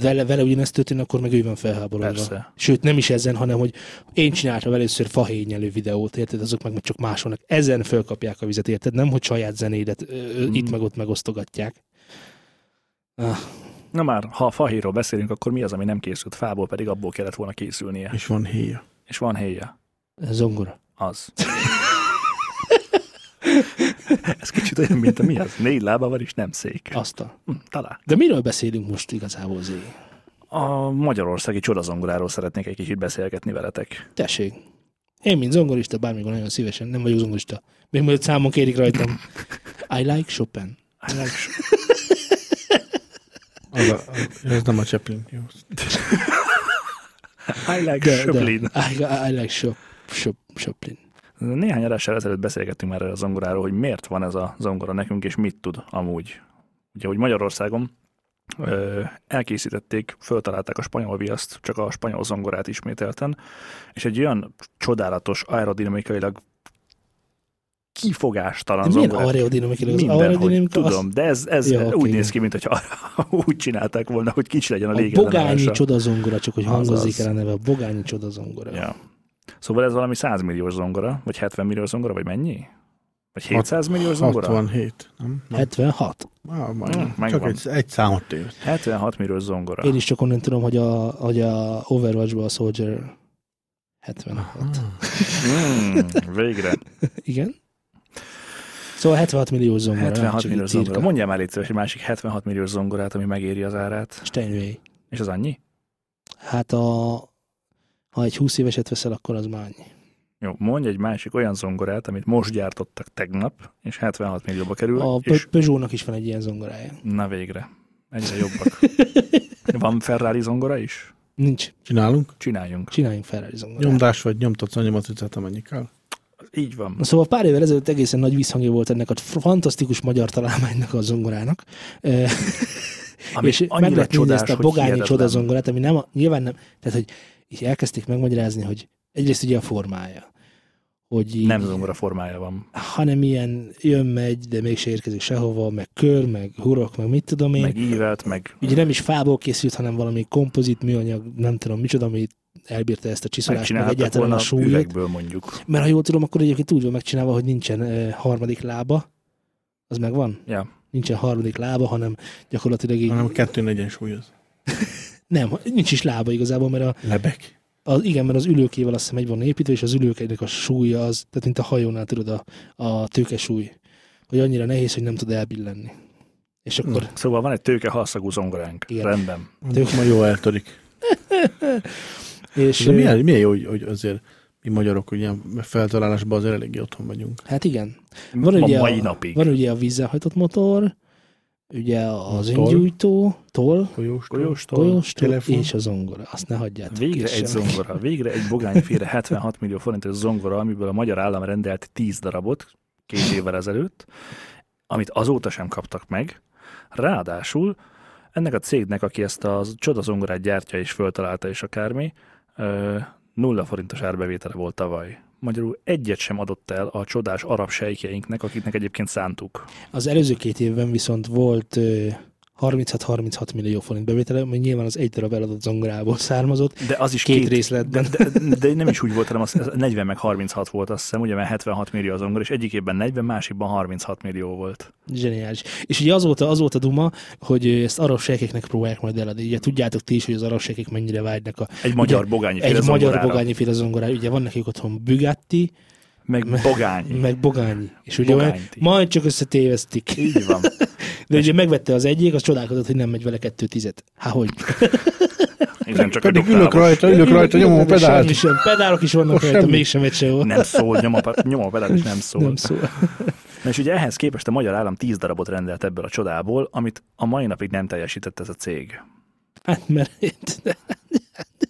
vele, vele ugyanezt történik, akkor meg ő van felháborodva. Persze. Sőt, nem is ezen, hanem hogy én csináltam először fahényelő videót, érted? Azok meg csak másolnak. Ezen fölkapják a vizet, érted? Nem, hogy saját zenédet ö, ö, Mm. itt meg ott megosztogatják. Ah, Na már, ha a fahéjról beszélünk, akkor mi az, ami nem készült fából, pedig abból kellett volna készülnie. És van héja. És van héja. zongora. Az. Ez kicsit olyan, mint a mi az? Négy lába van, és nem szék. Asztal. Hm, talán. De miről beszélünk most igazából, Zé? A magyarországi csodazongoráról szeretnék egy kicsit beszélgetni veletek. Tessék. Én, mint zongorista, bármikor nagyon szívesen, nem vagyok zongorista. Még mielőtt számon kérik rajtam. I like Chopin. I like Az, a, ez nem a Chaplin. Jó. I like De, Choplin. de, I, I like shop, shop, Choplin. Néhány adással ezelőtt beszélgettünk már erről a zongoráról, hogy miért van ez a zongora nekünk, és mit tud amúgy. Ugye, hogy Magyarországon ö, elkészítették, föltalálták a spanyol viaszt, csak a spanyol zongorát ismételten, és egy olyan csodálatos, aerodinamikailag kifogástalan De milyen aerodinamika? Az aerodinamika az tudom, de ez, ez Ja, oké. úgy néz ki, mintha úgy csinálták volna, hogy kicsi legyen a a bogányi csodazongora, csak hogy Azaz. hangozzék el a neve, a bogányi csodazongora. Ja. Szóval ez valami 100 milliós zongora, vagy 70 milliós zongora, vagy mennyi? Vagy 700 milliós zongora? 67, nem? nem. 76. Ah, majdnem. Csak egy, egy számot téved. 76 milliós zongora. Én is csak onnan tudom, hogy a, hogy a Overwatch-ban a Soldier 76. Mm, végre. Igen? Szóval 76 millió zongora. 76 csak milliós így zongora. cirka. Mondjál már légy egy másik 76 milliós zongorát, ami megéri az árát. Steinway. És az annyi? Hát a, ha egy 20 éveset veszel, akkor az már annyi. Jó, mondj egy másik olyan zongorát, amit most gyártottak tegnap, és 76 millióba kerül, A és Pe- Peugeot-nak is van egy ilyen zongorája. na végre. Egyre jobbak. Van Ferrari zongora is? Nincs. Csinálunk? Csináljunk. Csináljunk Ferrari zongorát. Nyomdás vagy nyomtatsz a nyomaticát, amennyi kell? Így van. Szóval pár évvel ezelőtt egészen nagy visszhangja volt ennek a fantasztikus magyar találmánynak a zongorának. Ami és meg lehet csodás, ezt a bogányi csodazongorát, ami nem, a, nyilván nem, tehát hogy így elkezdték megmagyarázni, hogy egyrészt ugye a formája, hogy így, Nem zongora formája van. hanem ilyen jön, megy, de mégse érkezik sehova, meg kör, meg hurok, meg mit tudom én. Meg ívelt, meg Ugye nem is fából készült, hanem valami kompozit műanyag, nem tudom micsoda, ami elbírta ezt a csiszolást, meg egyáltalán a súlyt. üvegből mondjuk. Mert ha jól tudom, akkor egyébként úgy van megcsinálva, hogy nincsen uh, harmadik lába. Az megvan? Ja. Nincsen harmadik lába, hanem gyakorlatilag így... Hanem kettőn egyensúlyoz. Nem, nincs is lába igazából, mert a, Lebek. Az, igen, mert az ülőkével azt hiszem egy van építve, és az ülőkének a súlya az, tehát mint a hajónál tudod a, a tőkesúly, hogy annyira nehéz, hogy nem tud elbillenni. És akkor Szóval van egy tőke halszagú zongoránk. Igen. Rendben. Tök- Ma jó eltörik. és De milyen, milyen jó, hogy, hogy azért mi magyarok hogy ilyen feltalálásban azért eléggé otthon vagyunk. Hát igen. Van a ugye, mai a, napig. van ugye a vízzel hajtott motor, ugye az Toll. öngyújtó, toll, Golyóstól. Golyóstól. golyóstól telefon. és a zongora. Azt ne hagyjátok Végre egy sem. zongora, végre egy bogányféle 76 millió forintos zongora, amiből a magyar állam rendelt 10 darabot két évvel ezelőtt, amit azóta sem kaptak meg. Ráadásul ennek a cégnek, aki ezt a csodazongorát gyártja és föltalálta és akármi, nulla forintos árbevétele volt tavaly. Magyarul egyet sem adott el a csodás arab sejkjeinknek, akiknek egyébként szántuk. Az előző két évben viszont volt 36-36 millió forint bevétele, ami nyilván az egy darab eladott zongorából származott. De az is Két két, részletben. De, de, de, nem is úgy volt, hanem az, az 40 meg 36 volt, azt hiszem, ugye, mert 76 millió az zongora, és egyik évben 40, másikban 36 millió volt. Zseniális. És ugye azóta, azóta duma, hogy ezt arab sejkeknek próbálják majd eladni. Ugye tudjátok ti is, hogy az arab mennyire vágynak a Egy magyar bogányi egy magyar bogányi féle zongorára. Ugye van nekik otthon Bugatti, Meg bogányi. meg bogányi. És ugye Bogányi. majd, csak összetévesztik. Így van. De ugye megvette az egyik, az csodálkozott, hogy nem megy vele kettő tizet. Há, hogy? Igen, csak Pedig ülök rajta, ülök rajta, nyomom a Semmi pedált. sem. Pedálok is vannak Most rajta, semmi. mégsem megy sehol. Nem szól, nyom a, nyom a pedál, és nem szól. Nem szól. Na és ugye ehhez képest a magyar állam 10 darabot rendelt ebből a csodából, amit a mai napig nem teljesített ez a cég. Hát mert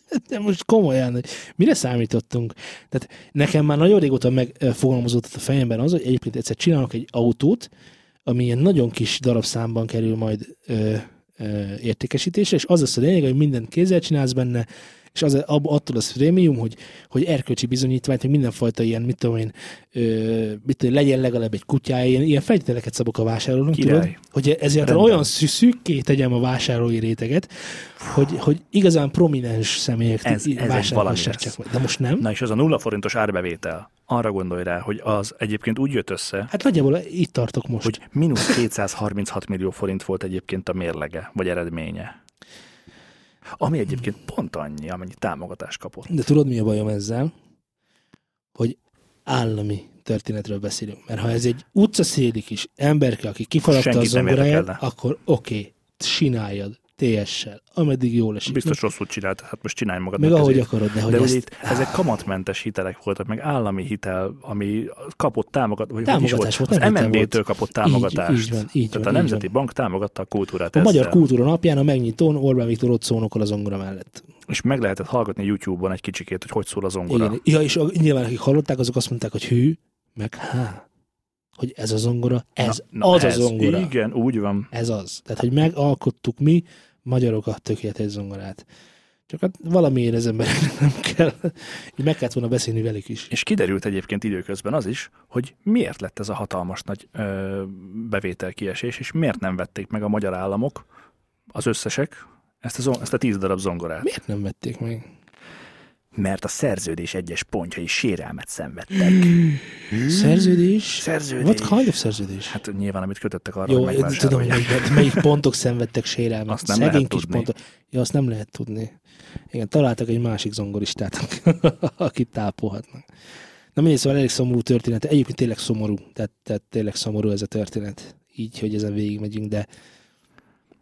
de, most komolyan, mire számítottunk? Tehát nekem már nagyon régóta megfogalmazódott a fejemben az, hogy egyébként egyszer csinálok egy autót, ami ilyen nagyon kis darabszámban kerül majd ö, ö, értékesítésre, és az lesz a lényeg, hogy mindent kézzel csinálsz benne, és az, attól az prémium, hogy, hogy erkölcsi bizonyítványt, hogy mindenfajta ilyen, mit tudom én, ö, mit tudom, legyen legalább egy kutyája, ilyen, ilyen feltételeket szabok a vásárolónak, Király. tudod? Hogy ezért Rendben. olyan szű- szűkké tegyem a vásárolói réteget, hogy, hogy igazán prominens személyek Ez- ez csak. De most nem. Na és az a nulla forintos árbevétel, arra gondolj rá, hogy az egyébként úgy jött össze, Hát nagyjából itt tartok most. hogy mínusz 236 millió forint volt egyébként a mérlege, vagy eredménye. Ami egyébként pont annyi, amennyi támogatást kapott. De tudod, mi a bajom ezzel? Hogy állami történetről beszélünk. Mert ha ez egy utcaszéli kis emberke, aki kifaragta a Senkit nem zongoráját, akkor oké, okay, csináljad. TS-sel, ameddig jól esik. Biztos rosszul csinált, hát most csinálj magad. Meg ahogy akarod, de hogy de ezt... itt ezek kamatmentes hitelek voltak, meg állami hitel, ami kapott támogat, vagy Támogatás volt, az nem hitel MNB-től kapott támogatást. Így, így van, így Tehát van, a Nemzeti Bank támogatta a kultúrát A ezzel. Magyar Kultúra napján a megnyitón Orbán Viktor ott szónokol az zongora mellett. És meg lehetett hallgatni YouTube-on egy kicsikét, hogy hogy szól a zongora. Igen. Ja, és a- nyilván akik hallották, azok azt mondták, hogy hű, meg há. Hogy ez a zongora, ez Na, az ez, a zongora. Igen, úgy van. Ez az. Tehát, hogy megalkottuk mi, magyarok a tökéletes zongorát. Csak hát valamiért az embereknek nem kell. Így meg kellett volna beszélni velük is. És kiderült egyébként időközben az is, hogy miért lett ez a hatalmas nagy ö, bevételkiesés, és miért nem vették meg a magyar államok, az összesek, ezt a, ezt a tíz darab zongorát. Miért nem vették meg? Mert a szerződés egyes pontjai sérelmet szenvedtek. Szerződés? Szerződés. What kind of szerződés? Hát nyilván, amit kötöttek arra, Jó, hogy tudom, hogy melyik pontok szenvedtek sérelmet. Azt nem Szegény lehet kis tudni. pontok. Ja, azt nem lehet tudni. Igen, találtak egy másik zongoristát, akit tápolhatnak. Na mindegy, szóval elég szomorú történet. Egyébként tényleg szomorú. Tehát, tehát tényleg szomorú ez a történet. Így, hogy ezen végigmegyünk, de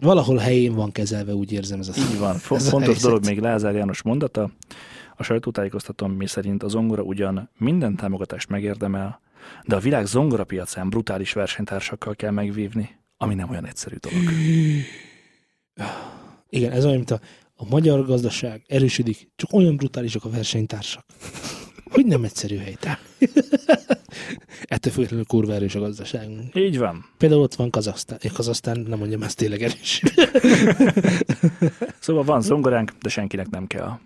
valahol helyén van kezelve, úgy érzem ez a Így van. Ez a fontos helyzet. dolog még Lázár János mondata. A sajtótájékoztatón mi szerint a zongora ugyan minden támogatást megérdemel, de a világ zongorapiacán brutális versenytársakkal kell megvívni, ami nem olyan egyszerű dolog. Igen, ez olyan, mint a, a magyar gazdaság erősödik, csak olyan brutálisak a versenytársak. Hogy nem egyszerű helytár. Ettől függetlenül kurva erős a gazdaságunk. Így van. Például ott van Kazasztán. Én Kazasztán nem mondjam, ez tényleg erős. Szóval van zongoránk, de senkinek nem kell.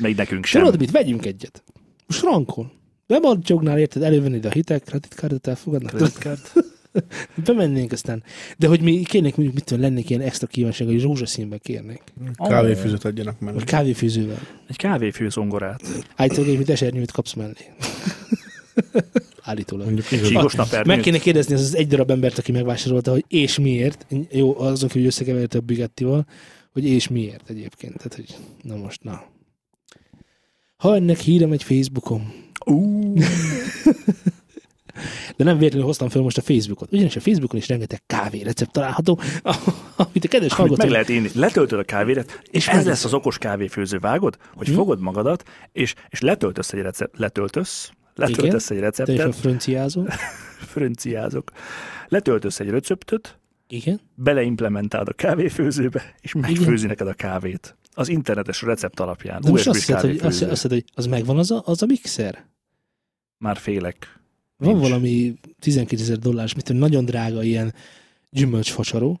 Még nekünk sem. Tudod mit? Vegyünk egyet. Most frankon. Bemarcsognál érted, elővennéd a hitek, kreditkártyát elfogadnak. Kreditkárd. Bemennénk aztán. De hogy mi kérnék, mondjuk mit tudom, lennék ilyen extra kívánság, hogy rózsaszínbe kérnék. Kávéfűzőt adjanak meg. Vagy kávéfűzővel. Egy kávéfű zongorát. Állítólag egy, mint esernyőt kapsz mellé. Állítólag. Mondjuk csíkos Meg kéne kérdezni az, az egy darab embert, aki megvásárolta, hogy és miért. Jó, azon, hogy összekeverte a Bugattival, hogy és miért egyébként. Tehát, hogy na most, na. Ha ennek hírem egy Facebookon, Ú, de nem véletlenül hoztam fel most a Facebookot. Ugyanis a Facebookon is rengeteg kávé recept található, amit a kedves amit meg lehet inni. Letöltöd a kávéret, és ez lesz az okos kávéfőző, vágod, hogy Hm? fogod magadat, és, és letöltösz egy recept, letöltösz, letöltesz egy Te is a receptet, franciázó. frönciázok, letöltösz egy receptet, Igen. beleimplementálod a kávéfőzőbe, és megfőzi neked a kávét. Az internetes recept alapján. De most azt hiszed, hogy, azt, azt hiszed, hogy az megvan az a, az a mixer? Már félek. Van Nincs. valami 12 ezer dollárs, mit tudom, nagyon drága ilyen gyümölcsfacsaró.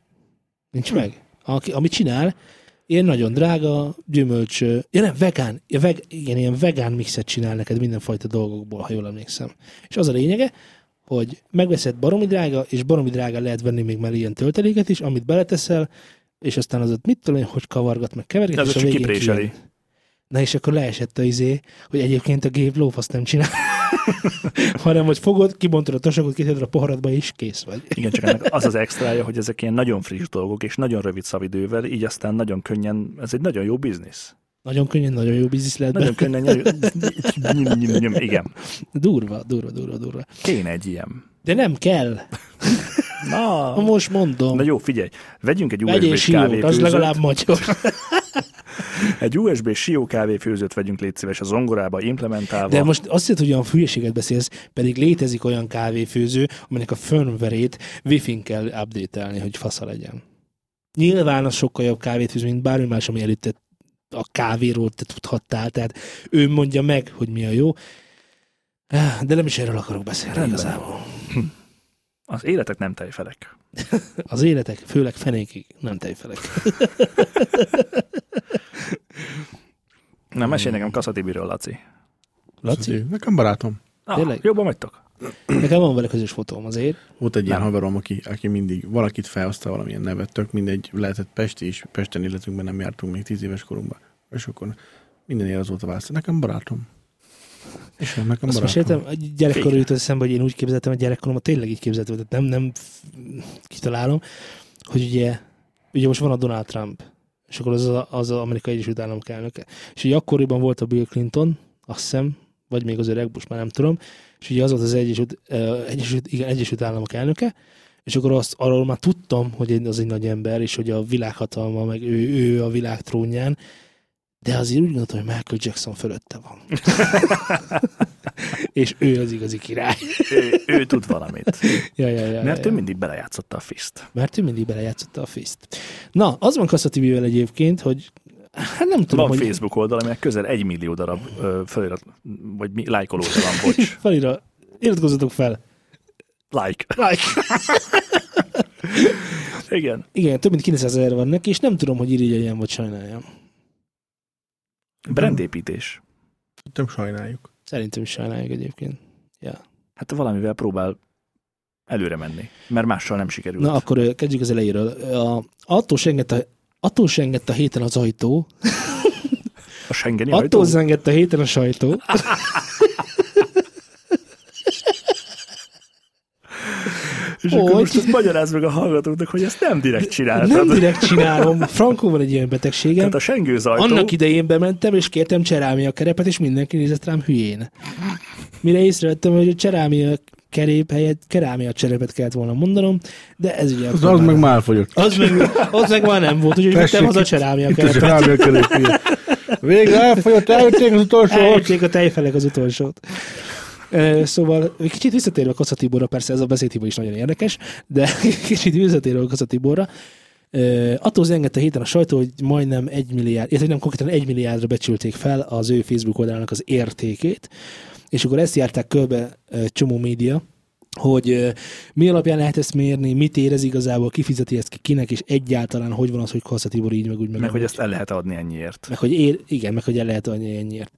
Nincs meg? Aki, amit csinál, ilyen nagyon drága gyümölcs... Ja nem, vegán. Ja, veg, igen, ilyen vegán mixet csinál neked mindenfajta dolgokból, ha jól emlékszem. És az a lényege, hogy megveszed baromi drága, és baromi drága lehet venni még mellé ilyen tölteléket is, amit beleteszel, és aztán az ott mit tudom én, hogy kavargat, meg keverget, De és a végén kipréseli. kijön. Na és akkor leesett a izé, hogy egyébként a gép lófaszt nem csinál. hanem hogy fogod, kibontod a tasagot, kiteded a poharadba, és kész vagy. Igen, csak ennek az az extrája, hogy ezek ilyen nagyon friss dolgok, és nagyon rövid szavidővel, így aztán nagyon könnyen, ez egy nagyon jó biznisz. Nagyon könnyen, nagyon jó biznisz lehet Nagyon könnyen, nyom, nyom, nyom, igen. Durva, durva, durva, durva. Kéne egy ilyen. De nem kell. Na, most mondom. na jó, figyelj, vegyünk egy Vegyél USB-s siót, az kávéfőzőt. legalább magyar. Egy USB-s sió kávéfőzőt vegyünk légy szíves a zongorába implementálva. De most azt hiszed, hogy olyan hülyeséget beszélsz, pedig létezik olyan kávéfőző, aminek a firmware-ét wifi-n kell update-elni, hogy fasza legyen. Nyilván az sokkal jobb kávéfőző, mint bármi más, ami előtte a kávéról te tudhattál, tehát ő mondja meg, hogy mi a jó. De nem is erről akarok beszélni Rendben. igazából. Az életek nem tejfelek. Az életek, főleg fenékig nem tejfelek. Nem, mesélj nekem Kaszatibiről, Laci. Laci, Nekem barátom. Ah, Tényleg? jobban vagytok? nekem van vele közös fotóm azért. Volt egy ilyen Nem. haverom, aki, aki mindig valakit felhozta valamilyen nevet, tök mindegy, lehetett Pesti is, Pesten életünkben nem jártunk még tíz éves korunkban. És akkor minden az volt a válasz. Nekem barátom. És nem, nekem Azt meséltem, a gyerekkorról Végre. jutott eszembe, hogy én úgy képzeltem, hogy gyerekkoromat tényleg így képzeltem, tehát nem, nem kitalálom, hogy ugye, ugye most van a Donald Trump, és akkor az a- az, az Amerikai Egyesült Államok elnöke. És ugye akkoriban volt a Bill Clinton, azt hiszem, vagy még az öreg Bush, már nem tudom, és ugye az volt az Egyesült, uh, Egyesült, igen, Egyesült Államok elnöke, és akkor azt, arról már tudtam, hogy az egy nagy ember, és hogy a világhatalma, meg ő, ő a világ trónján, de azért úgy gondoltam, hogy Michael Jackson fölötte van. és ő az igazi király. Ő, ő tud valamit. Ja, ja, ja, Mert ja, ő ja. mindig belejátszotta a fiszt. Mert ő mindig belejátszotta a fiszt. Na, az van Kassa TV-vel egyébként, hogy hát nem tudom, Van hogy Facebook oldal, aminek közel egy millió darab ö, felirat, vagy mi, lájkolója van, bocs. felira, iratkozzatok fel. Like. Like. Igen. Igen, több mint 900 ezer van neki, és nem tudom, hogy irigyeljem, vagy sajnáljam. Brandépítés. Nem sajnáljuk. Szerintem is sajnáljuk egyébként. Ja. Hát valamivel próbál előre menni, mert mással nem sikerült. Na, akkor kezdjük az elejéről. A, attól sengett a, attól sengett a héten az ajtó, a Schengeni attól ajtó? zengett a héten a sajtó, És akkor Hogy? most ezt magyarázd meg a hallgatóknak, hogy ezt nem direkt csináltad. nem direkt csinálom. Frankon van egy ilyen betegségem. Tehát a sengőzajtó, Annak idején bementem, és kértem cserámia kerepet, és mindenki nézett rám hülyén. Mire észrevettem, hogy a cserámia kerép helyett kerámia cserepet kellett volna mondanom, de ez ugye... Az, akkor az már- meg már fogyott. az meg, az meg már nem volt, úgyhogy vittem haza a cserámia Itt a kerepet. cserámia kerep. Végre elfogyott, eljötték az utolsót. Eljötték a tejfelek az utolsót. Szóval kicsit visszatérve a Kassa Tiborra, persze ez a beszédhiba is nagyon érdekes, de kicsit visszatérve a Kassa Tiborra, ö, attól zengett a héten a sajtó, hogy majdnem egy milliárd, illetve nem konkrétan egy milliárdra becsülték fel az ő Facebook oldalának az értékét, és akkor ezt járták körbe csomó média, hogy mi alapján lehet ezt mérni, mit érez igazából, ki fizeti ezt ki, kinek, és egyáltalán hogy van az, hogy Kassa Tibor így, meg úgy, meg, meg hogy ezt el lehet adni ennyiért. Meg hogy ér, igen, meg hogy el lehet adni ennyiért.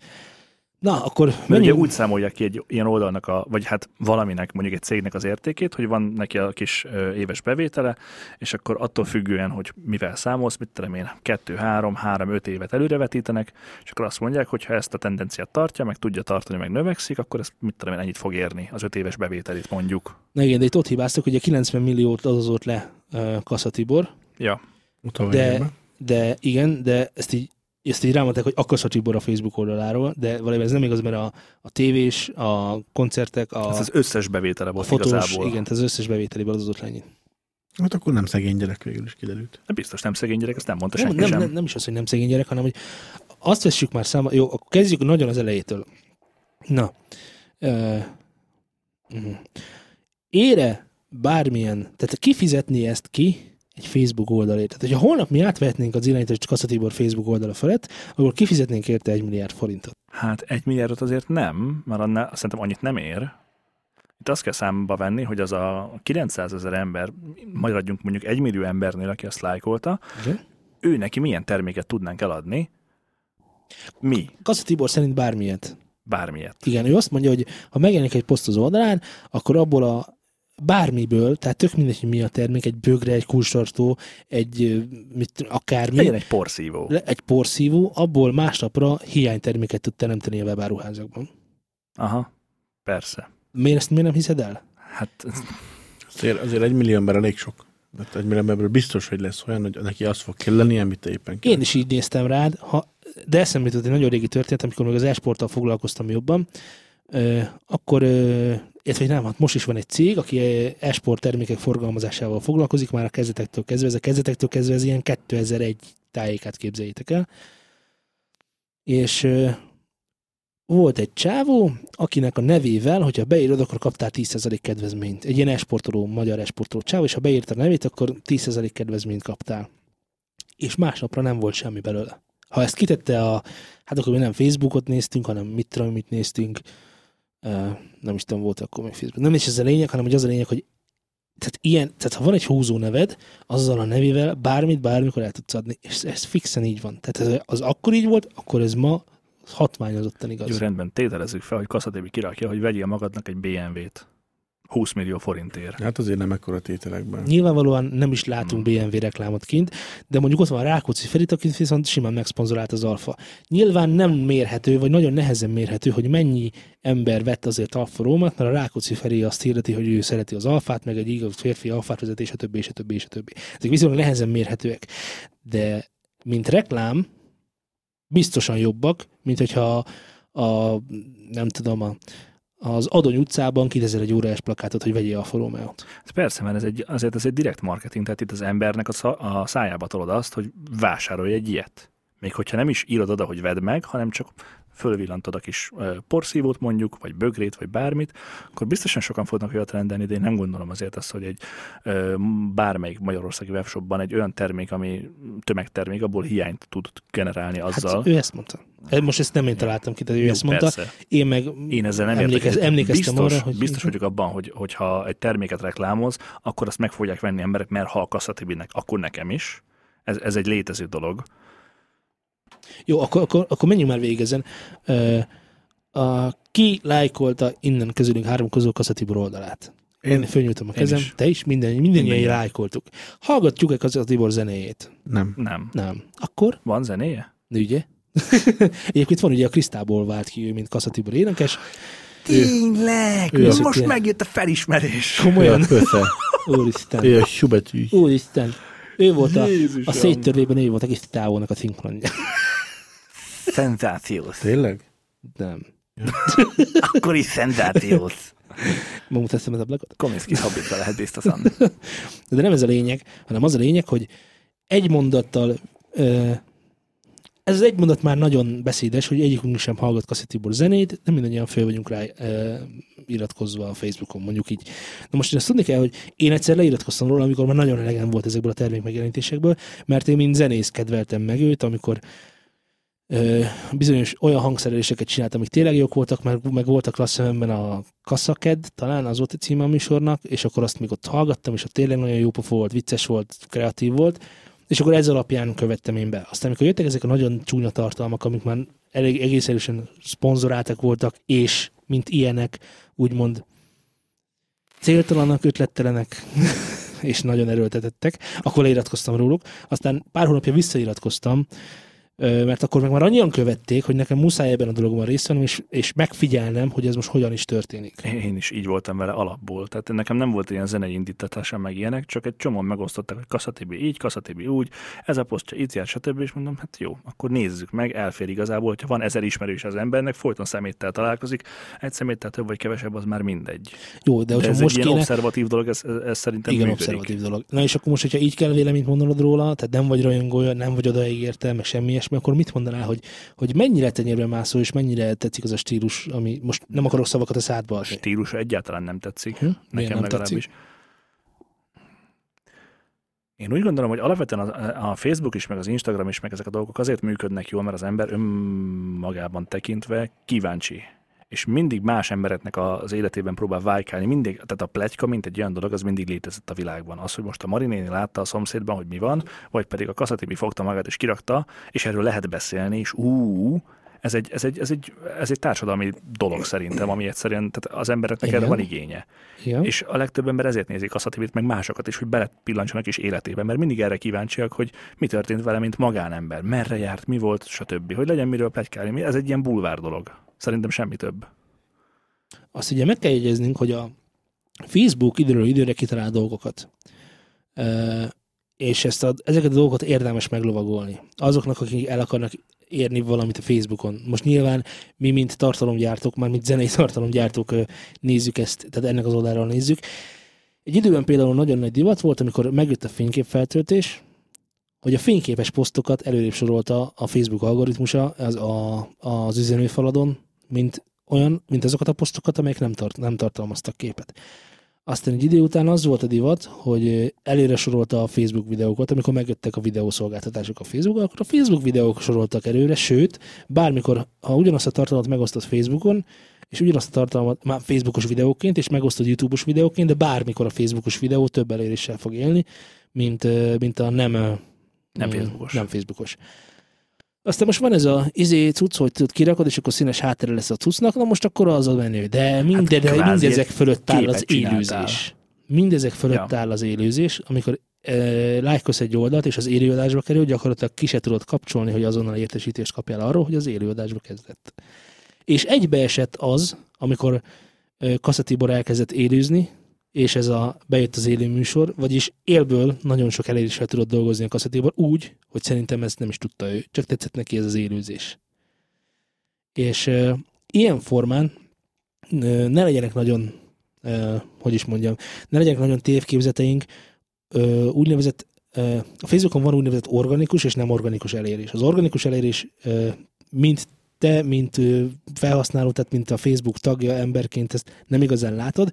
Na, akkor Mert ugye menjünk. úgy számolják ki egy ilyen oldalnak, a, vagy hát valaminek, mondjuk egy cégnek az értékét, hogy van neki a kis éves bevétele, és akkor attól függően, hogy mivel számolsz, mit tudom én, 2, 3, 3, 5 évet előrevetítenek, és akkor azt mondják, hogy ha ezt a tendenciát tartja, meg tudja tartani, meg növekszik, akkor ez mit tudom én, ennyit fog érni az 5 éves bevételét mondjuk. Na igen, de itt ott hibáztak, hogy a 90 milliót adozott le uh, Kassa Tibor, Ja, de, de igen, de ezt így ezt így rámondták, hogy a Kassa Tibor a Facebook oldaláról, de valójában ez nem igaz, mert a, a tévés, a koncertek, a, ez az összes bevétele a volt fotós, igazából. igen, az összes bevételéből adozott le ennyit. Hát akkor nem szegény gyerek végül is kiderült. De biztos nem szegény gyerek, ezt nem mondta Nem, senki nem, sem. nem, nem is az, hogy nem szegény gyerek, hanem hogy azt vessük már számba. Jó, akkor kezdjük nagyon az elejétől. Na. Uh, uh, ére bármilyen, tehát kifizetni ezt ki egy Facebook oldalért. Tehát, hogyha holnap mi átvehetnénk az irányítást Kassa Tibor Facebook oldala felett, akkor kifizetnénk érte egy milliárd forintot. Hát egy milliárdot azért nem, mert annál, szerintem annyit nem ér. Itt azt kell számba venni, hogy az a 900 ezer ember, maradjunk mondjuk egy millió embernél, aki azt lájkolta, Igen? ő neki milyen terméket tudnánk eladni, mi, Kassa Tibor szerint bármilyet. bármilyet. Igen, ő azt mondja, hogy ha megjelenik egy poszt az oldalán, akkor abból a bármiből, tehát tök mindegy, hogy mi a termék, egy bögre, egy kulcstartó, egy mit, akármi, Legyen egy porszívó. le- egy porszívó, abból másnapra hiányterméket tud teremteni a webáruházakban. Aha, persze. Miért ezt miért nem hiszed el? Hát Azért, azért egy millió ember elég sok. Tehát egy millió emberből biztos, hogy lesz olyan, hogy neki az fog kelleni, amit te éppen kell. Én is így néztem rád, ha, de eszembe jutott egy nagyon régi történet, amikor még az esporttal foglalkoztam jobban, ö, akkor, ö, illetve nem, hát most is van egy cég, aki esport termékek forgalmazásával foglalkozik, már a kezdetektől kezdve, ez a kezdetektől kezdve ez ilyen 2001 tájékát képzeljétek el. És volt egy csávó, akinek a nevével, hogyha beírod, akkor kaptál 10% kedvezményt. Egy ilyen esportoló, magyar esportoló csávó, és ha beírtad a nevét, akkor 10% kedvezményt kaptál. És másnapra nem volt semmi belőle. Ha ezt kitette a, hát akkor mi nem Facebookot néztünk, hanem mit tudom, mit néztünk, nem is tudom, volt akkor még Facebook. Nem is ez a lényeg, hanem hogy az a lényeg, hogy tehát ilyen, tehát ha van egy húzó neved, azzal a nevével bármit, bármikor el tudsz adni, és ez fixen így van. Tehát ez, az akkor így volt, akkor ez ma hatványozottan igaz. jó, rendben, tételezzük fel, hogy Kaszatévi kirakja, hogy vegyél magadnak egy BMW-t. 20 millió forintért. Hát azért nem ekkora tételekben. Nyilvánvalóan nem is látunk BMW reklámot kint, de mondjuk ott van a Rákóczi Ferit, akit viszont simán megszponzorált az Alfa. Nyilván nem mérhető, vagy nagyon nehezen mérhető, hogy mennyi ember vett azért Alfa Rómát, mert a Rákóczi Feri azt hirdeti, hogy ő szereti az Alfát, meg egy igaz férfi Alfát vezet, és a többi, és a többi, és a többi. Ezek viszonylag nehezen mérhetőek. De mint reklám, biztosan jobbak, mint hogyha a, nem tudom, a, az Adony utcában kidezel egy órás plakátot, hogy vegyél Alfa Romeo-t. Persze, mert ez egy, azért ez egy direkt marketing, tehát itt az embernek a, szá- a szájába tolod azt, hogy vásárolj egy ilyet. Még hogyha nem is írod oda, hogy vedd meg, hanem csak fölvillantod a kis porszívót mondjuk, vagy bögrét, vagy bármit, akkor biztosan sokan fognak olyat rendelni, de én nem gondolom azért azt, hogy egy bármelyik magyarországi webshopban egy olyan termék, ami tömegtermék, abból hiányt tud generálni azzal. Hát ő ezt mondta. Most ezt nem én találtam ki, tehát ő Jó, ezt mondta. persze. Én meg Én ezzel nem emlékez, értek. emlékeztem biztos, arra, hogy... Biztos vagyok abban, hogy, hogyha egy terméket reklámoz, akkor azt meg fogják venni emberek, mert ha a kasszatibinek, akkor nekem is. Ez, ez egy létező dolog. Jó, akkor, akkor, akkor menjünk már végig ezen. A, ki lájkolta innen közülünk három közül Kassa Tibor oldalát? Én, Én fölnyújtom a kezem, is. te is, minden, mindannyian Mindannyian. lájkoltuk. Hallgatjuk-e Kassa Tibor zenéjét? nem. Nem. Nem. Akkor, Van zenéje? ugye? Egyébként van ugye a Krisztából vált ki ő, mint Kassa Tibor énekes. Tényleg! ő az, Most aki- megjött a felismerés. Komolyan. Úristen. Ő a subetű. Úristen. Ő volt a, Jézusom. a széttörvében, ő volt a Krisztávónak a szinkronja. Szenzációs. Tényleg? Nem. Akkor is szenzációs. Megmutatom az ablakot? Kominski hobbitra lehet biztosan. De nem ez a lényeg, hanem az a lényeg, hogy egy mondattal ö, ez az egy mondat már nagyon beszédes, hogy egyikünk sem hallgat Kassi Tibor zenét, nem mindannyian föl vagyunk rá ö, iratkozva a Facebookon, mondjuk így. Na most én azt tudni kell, hogy én egyszer leiratkoztam róla, amikor már nagyon elegem volt ezekből a termék megjelenítésekből, mert én mint zenész kedveltem meg őt, amikor bizonyos olyan hangszereléseket csináltam, amik tényleg jók voltak, meg, meg voltak klassz szememben a Kasszaked, talán az volt a címe a műsornak, és akkor azt még ott hallgattam, és ott tényleg nagyon jó pofa volt, vicces volt, kreatív volt, és akkor ez alapján követtem én be. Aztán, amikor jöttek ezek a nagyon csúnya tartalmak, amik már elég egész erősen szponzoráltak voltak, és mint ilyenek, úgymond céltalanak, ötlettelenek, és nagyon erőltetettek, akkor leiratkoztam róluk. Aztán pár hónapja visszairatkoztam, mert akkor meg már annyian követték, hogy nekem muszáj ebben a dologban részt vennem, és, és megfigyelnem, hogy ez most hogyan is történik. Én is így voltam vele alapból. Tehát nekem nem volt ilyen zenei indítatásom meg ilyenek, csak egy csomóan megosztották, hogy Kasszatibi így, Kasszatibi úgy, ez a posztja itt jár, stb. És mondom, hát jó, akkor nézzük meg, elfér igazából, hogyha van ezer ismerős az embernek, folyton szeméttel találkozik, egy szeméttel több vagy kevesebb, az már mindegy. Jó, de De, ez most egy ilyen kéne... obszervatív dolog, ez, ez szerintem Igen, működik. obszervatív dolog. Na és akkor most, hogyha így kell véleményt mondanod róla, tehát nem vagy rajongója, nem vagy odaígérte, meg semmi ilyesmi, akkor mit mondanál, hogy, hogy mennyire tenyérbe mászó, és mennyire tetszik az a stílus, ami most nem akarok szavakat a szádba A adni. stílusa egyáltalán nem tetszik. Hm? Nekem nem legalábbis. tetszik? Én úgy gondolom, hogy alapvetően az, a Facebook is, meg az Instagram is, meg ezek a dolgok azért működnek jól, mert az ember önmagában tekintve kíváncsi. És mindig más embereknek az életében próbál vájkálni. Mindig, tehát a pletyka, mint egy olyan dolog, az mindig létezett a világban. Az, hogy most a Marinéni látta a szomszédban, hogy mi van, vagy pedig a Kaszatibi fogta magát és kirakta, és erről lehet beszélni, és ú, ez egy, ez egy, ez egy, ez egy társadalmi dolog szerintem, ami egyszerűen tehát az embereknek erre Igen. van igénye. Igen. És a legtöbb ember ezért nézik azt a tévét, meg másokat is, hogy belepillantsanak is életében, mert mindig erre kíváncsiak, hogy mi történt vele, mint magánember, merre járt, mi volt, stb. Hogy legyen miről plegykálni. Ez egy ilyen bulvár dolog. Szerintem semmi több. Azt ugye meg kell jegyeznünk, hogy a Facebook időről időre kitalál dolgokat. És ezt a, ezeket a dolgokat érdemes meglovagolni. Azoknak, akik el akarnak érni valamit a Facebookon. Most nyilván mi, mint tartalomgyártók, már mint zenei tartalomgyártók nézzük ezt, tehát ennek az oldalról nézzük. Egy időben például nagyon nagy divat volt, amikor megjött a fényképfeltöltés, hogy a fényképes posztokat előrébb sorolta a Facebook algoritmusa az, a, az üzenőfaladon, mint olyan, mint azokat a posztokat, amelyek nem, tart, nem tartalmaztak képet. Aztán egy idő után az volt a divat, hogy előre sorolta a Facebook videókat, amikor megjöttek a videószolgáltatások a Facebook, akkor a Facebook videók soroltak előre, sőt, bármikor, ha ugyanazt a tartalmat megosztott Facebookon, és ugyanazt a tartalmat már Facebookos videóként, és megosztod YouTube-os videóként, de bármikor a Facebookos videó több eléréssel fog élni, mint, mint a nem, Nem Facebookos. Nem Facebookos. Aztán most van ez a izé cucc, hogy tudod kirakod, és akkor színes háttere lesz a cuccnak, na most akkor az a menő. De, minde, de kvázi mindezek fölött áll az csináltál. élőzés. Mindezek fölött Ja. áll az élőzés, amikor e, lájkolsz egy oldalt, és az élőadásba kerül, gyakorlatilag ki se tudod kapcsolni, hogy azonnal értesítést kapjál arról, hogy az élőadásba kezdett. És egybeesett az, amikor e, Kassa Tibor elkezdett élőzni, és ez a bejött az élő műsor, vagyis élből nagyon sok eléréssel tudott dolgozni a Kassa Tibor úgy, hogy szerintem ezt nem is tudta ő, csak tetszett neki ez az élőzés. És e, ilyen formán ö, ne legyenek nagyon, ö, hogy is mondjam, ne legyenek nagyon tévképzeteink, ö, úgynevezett, ö, a Facebookon van úgynevezett organikus és nem organikus elérés. Az organikus elérés, ö, mint te, mint felhasználó, tehát mint a Facebook tagja emberként ezt nem igazán látod,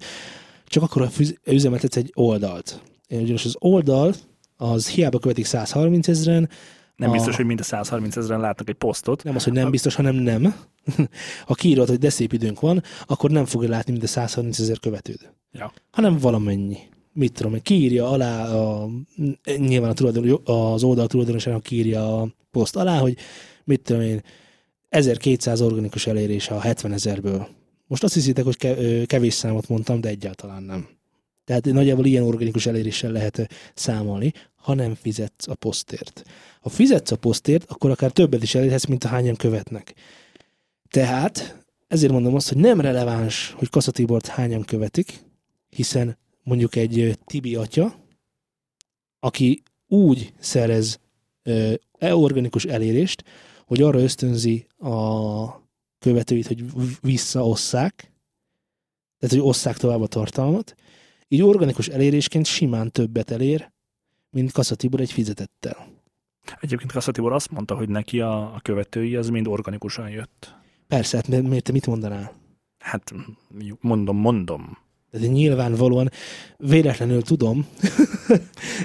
csak akkor üzemeltetsz egy oldalt. Ugyanis az oldal, az hiába követik 130 ezeren, Nem A- biztos, hogy mind a 130 ezeren látnak egy posztot. nem az, hogy nem biztos, hanem nem. ha kiírod, hogy de szép időnk van, akkor nem fogja látni mind a 130 ezer követőd. Ja. Hanem valamennyi. Mit tudom én, kiírja alá a, nyilván a tulajdon, az oldal tulajdonosának kiírja a poszt alá, hogy mit tudom én, 1200 organikus elérés a 70 ezerből. Most azt hiszitek, hogy kevés számot mondtam, de egyáltalán nem. Tehát nagyjából ilyen organikus eléréssel lehet számolni, ha nem fizetsz a posztért. Ha fizetsz a posztért, akkor akár többet is elérhetsz, mint a hányan követnek. Tehát ezért mondom azt, hogy nem releváns, hogy Kassa Tibort hányan követik, hiszen mondjuk egy Tibi atya, aki úgy szerez e organikus elérést, hogy arra ösztönzi a követőit, hogy visszaosszák, tehát hogy osszák tovább a tartalmat, így organikus elérésként simán többet elér, mint Kassa Tibor egy fizetettel. Egyébként Kassa Tibor azt mondta, hogy neki a, a követői az mind organikusan jött. Persze, hát mi- miért te mit mondanál? Hát mondom, mondom. De nyilvánvalóan véletlenül tudom,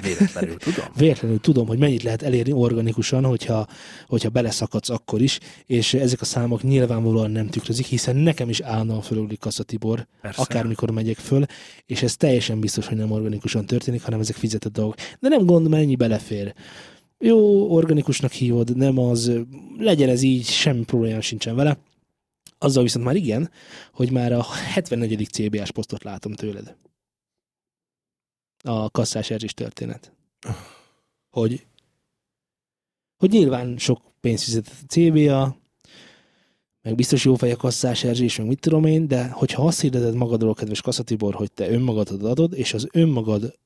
Véletlenül tudom. véletlenül tudom, hogy mennyit lehet elérni organikusan, hogyha, hogyha beleszakadsz akkor is, és ezek a számok nyilvánvalóan nem tükrözik, hiszen nekem is állandóan fölülik Kassa Tibor, Persze. akármikor megyek föl, és ez teljesen biztos, hogy nem organikusan történik, hanem ezek fizetett dolgok. De nem gondolom, ennyi belefér. Jó, organikusnak hívod, nem az, legyen ez így, semmi probléma sincsen vele. Azzal viszont már igen, hogy már a 74. CBS posztot látom tőled. A kasszás Erzsis történet. Hogy, hogy nyilván sok pénzt fizetett a CBA, meg biztos jó fej a kasszás Erzsés, meg mit tudom én, de hogyha azt hirdeted magadról, kedves Kasszatibor, hogy te önmagadat adod, és az önmagad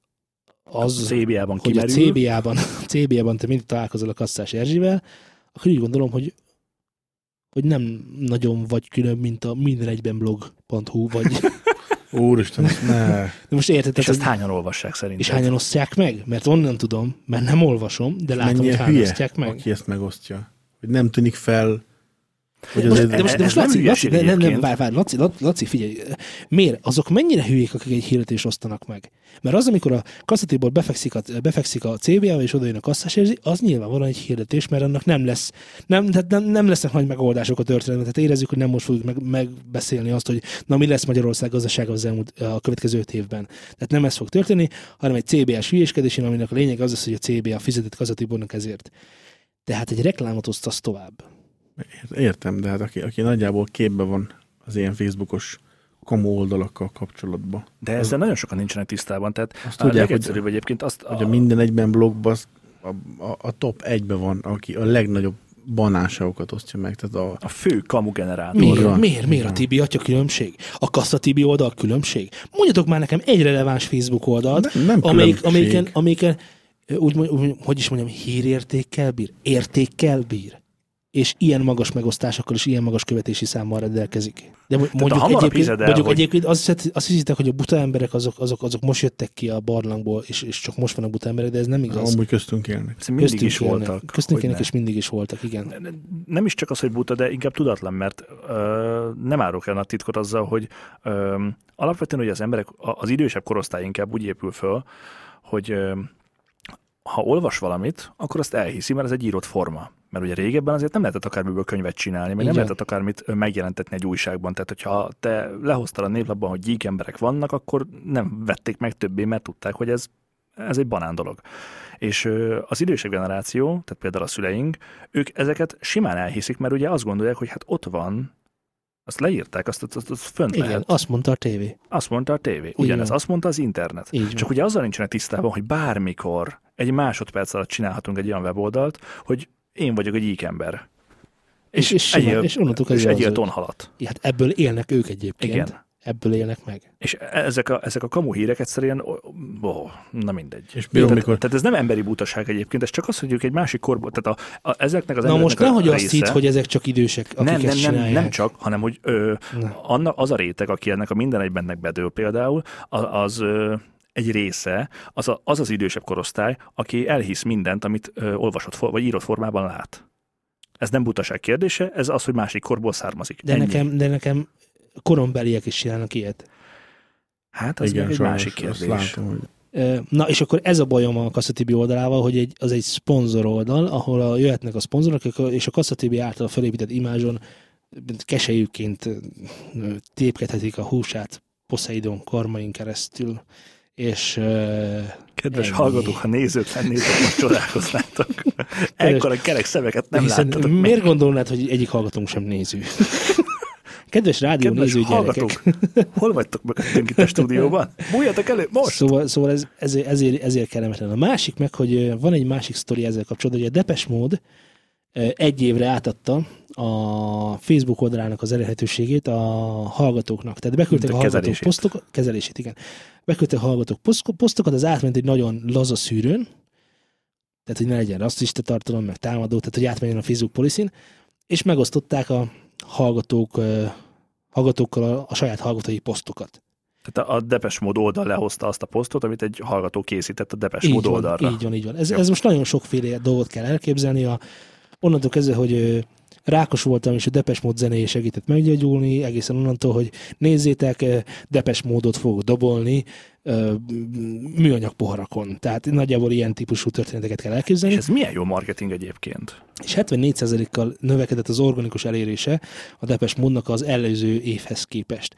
az, Az CBA-ban hogy a kimerül. CBA-ban, CBA-ban te mindig találkozol a kasszás Erzsivel, akkor úgy gondolom, hogy hogy nem nagyon vagy külön, mint a mindenegybenblog.hu, vagy Úristen, ne. de most érted, És ezt hányan olvassák szerinted? és hányan osztják meg? Mert onnan tudom, mert nem olvasom, de látom, hogy hányan hülye, osztják meg. aki ezt megosztja. Hogy nem tűnik fel, hogy Most, az de most, de most nem Laci, Laci, nem, nem, egyébként. várj, várj, Laci, Laci, figyelj, miért? Azok mennyire hülyék, akik egy hirdetést osztanak meg? Mert az, amikor a kasszatéból befekszik a, befekszik a CBA, és odajön a kasszás érzi, az nyilvánvalóan egy hirdetés, mert annak nem lesz, nem, tehát nem, nem lesznek nagy megoldások a történetben. Tehát érezzük, hogy nem most fogjuk meg, megbeszélni azt, hogy na mi lesz Magyarország gazdasága az elmúlt, a következő öt évben. Tehát nem ez fog történni, hanem egy CBA-s hülyéskedésén, aminek a lényeg az lesz, hogy a CBA fizetett kasszatibornak ezért. Tehát egy reklámot osztasz tovább. Értem, de hát aki, aki nagyjából képbe van az ilyen Facebookos komo oldalakkal kapcsolatban. De ezzel nagyon sokan nincsenek tisztában. Tehát Azt tudják, hogy, egyébként azt... hogy a minden egyben blogban az- a, a, a top egyben van, aki a legnagyobb banánságokat osztja meg. Tehát a, a fő kamu generátor. Miért? van. Miért? Miért a. Tibi atya különbség? A Kassa Tibi oldal különbség? Mondjatok már nekem egy releváns Facebook oldalt, nem, nem amelyik, amelyiken, amelyiken úgy, úgy, hogy is mondjam, hírértékkel bír, értékkel bír, és ilyen magas megosztásokkal és ilyen magas követési számmal rendelkezik. De mo- mondjuk egyébként, el, mondjuk hogy- egyébként azt, azt hiszitek, hogy a buta emberek azok, azok, azok most jöttek ki a barlangból, és, és csak most vannak buta emberek, de ez nem igaz. Amúgy köztünk élnek. Ezt mindig Köztünk is élnek. voltak. Köztünk élnek, ne. és mindig is voltak, igen. nem is csak az, hogy buta, de inkább tudatlan, mert ö, nem árok el a titkot azzal, hogy ö, alapvetően hogy az emberek, az idősebb korosztály inkább úgy épül föl, hogy ö, ha olvas valamit, akkor azt elhiszi, mert ez egy írott forma. Mert ugye régebben azért nem lehetett akármiből könyvet csinálni, meg nem Igen. lehetett akármit megjelentetni egy újságban. Tehát, hogyha te lehoztál a néplapban, hogy gyík emberek vannak, akkor nem vették meg többé, mert tudták, hogy ez, ez egy banán dolog. És az idősebb generáció, tehát például a szüleink, ők ezeket simán elhiszik, mert ugye azt gondolják, hogy hát ott van, azt leírták, azt, azt, azt, azt fönt Igen, lehet. azt mondta a tévé. Azt mondta a tévé. Ugyanez, van. azt mondta az internet. Van. Csak ugye azzal nincsenek tisztában, hogy bármikor egy másodperc alatt csinálhatunk egy olyan weboldalt, hogy én vagyok egy gyík ember. És- és simán- és onnantól és egyél tonhalat. Hát ebből élnek ők egyébként. Igen. ebből élnek meg. És ezek a, ezek a kamu hírek egyszerűen, oh, na mindegy. És például tehát, mikor- tehát ez nem emberi butaság egyébként, ez csak az, hogy ők egy másik korból, tehát a, a, ezeknek az Na most nehogy a azt része, hitt, hogy ezek csak idősek, akik nem, ezt nem, nem, csinálják. nem csak, hanem hogy ö, Na. anna, az a réteg, aki ennek a minden egybennek bedől például, az, az ö, egy része, az, a, az az idősebb korosztály, aki elhisz mindent, amit ö, olvasott for, vagy írott formában lát. Ez nem butaság kérdése, ez az, hogy másik korból származik. De Ennyi. nekem, de nekem korombeliek is csinálnak ilyet. Hát ez Igen, egy sajnos, másik kérdés. látom, hogy Na, és akkor ez a bajom a Kasszatibi oldalával, hogy egy, az egy szponzor oldal, ahol a, jöhetnek a szponzorok, és a Kasszatibi által felépített imázson keselyükként tépkedhetik a húsát Poseidon karmain keresztül, és Kedves Ennyi. hallgatók, ha nézők lennétek, most csodálkoznátok. Ekkora kerek szemeket nem hiszen láttatok miért még. gondolnád, hogy egyik hallgatónk sem néző? Kedves rádió Kedves néző gyerekek! hol vagytok mögöttünk itt a stúdióban? Bújjatok elő, most! Szóval, szóval ez, ezért, ezért, ezért kellemetlen. A másik meg, hogy van egy másik sztori ezzel kapcsolatban, hogy a Depes Mód egy évre átadta a Facebook oldalának az elérhetőségét a hallgatóknak. Tehát beküldtek A a, hallgatók kezelését. posztokat, kezelését, igen. Beküldtek a hallgatók poszt- posztokat, az átment egy nagyon laza szűrőn, tehát hogy ne legyen rasszista tartalom, meg támadó, tehát hogy átmenjen a Facebook policy és megosztották a hallgatók, hallgatókkal a, a saját hallgatói posztokat. Tehát a Depes Mód oldal lehozta azt a posztot, amit egy hallgató készített a Depes Mód oldalra. így van, így van. Ez, Jó. ez most nagyon sokféle dolgot kell elképzelni. A, onnantól kezdve, hogy rákos voltam, és a Depes mód zenéje segített meggyógyulni, egészen onnantól, hogy nézzétek, Depes módot fogok dobolni műanyag poharakon. Tehát nagyjából ilyen típusú történeteket kell elképzelni. És ez milyen jó marketing egyébként. és 74%-kal növekedett az organikus elérése a Depes módnak az előző évhez képest.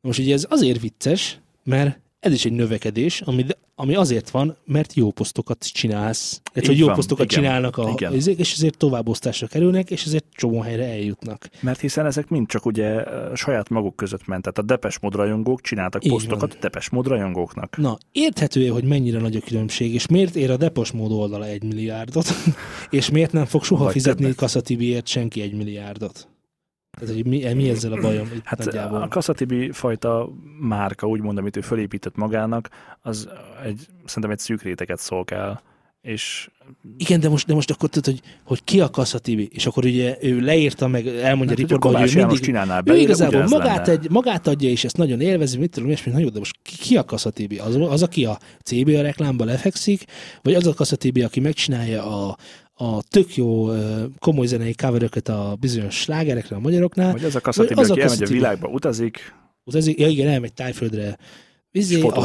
Most ugye ez azért vicces, mert ez is egy növekedés, ami, ami azért van, mert jó posztokat csinálsz. Tehát, hogy jó van, posztokat igen, csinálnak, a, igen. izék, és ezért továbbosztásra kerülnek, és ezért csomó helyre eljutnak. Mert hiszen ezek mind csak ugye saját maguk között ment. Tehát a Depes Mód rajongók csináltak Így posztokat van. a Depes Mód rajongóknak. Na, érthető hogy mennyire nagy a különbség, és miért ér a Depos mód oldala egy milliárdot, és miért nem fog soha Vagy fizetni. Kasszatibiért senki egy milliárdot? Tehát, hogy mi, mi ezzel a bajom itt Hát nagyjából? a Kasszatibi fajta márka, úgymond, amit ő fölépített magának, az egy, szerintem egy szűk réteget szolgál. És Igen, de most, de most akkor tudod, hogy, hogy ki a Kassa Tibi, és akkor ugye ő leírta meg, elmondja hát, hogy a riportban, hogy Kovács ő mindig, csinálná ő belőle, igazából ugyanez magát, lenne. egy, magát adja, és ezt nagyon élvezi, mit tudom, és nagyon, de most ki, a Kassa Tibi? Az, az, aki a CBA reklámba lefekszik, vagy az a Kassa Tibi, aki megcsinálja a, a tök jó komoly zenei coveröket a bizonyos slágerekre a magyaroknál, Vagy az a Kasszatibi, Vagy az a aki elmegy a világba, utazik, az ezért, ja igen, elmegy tájföldre, és Izé, a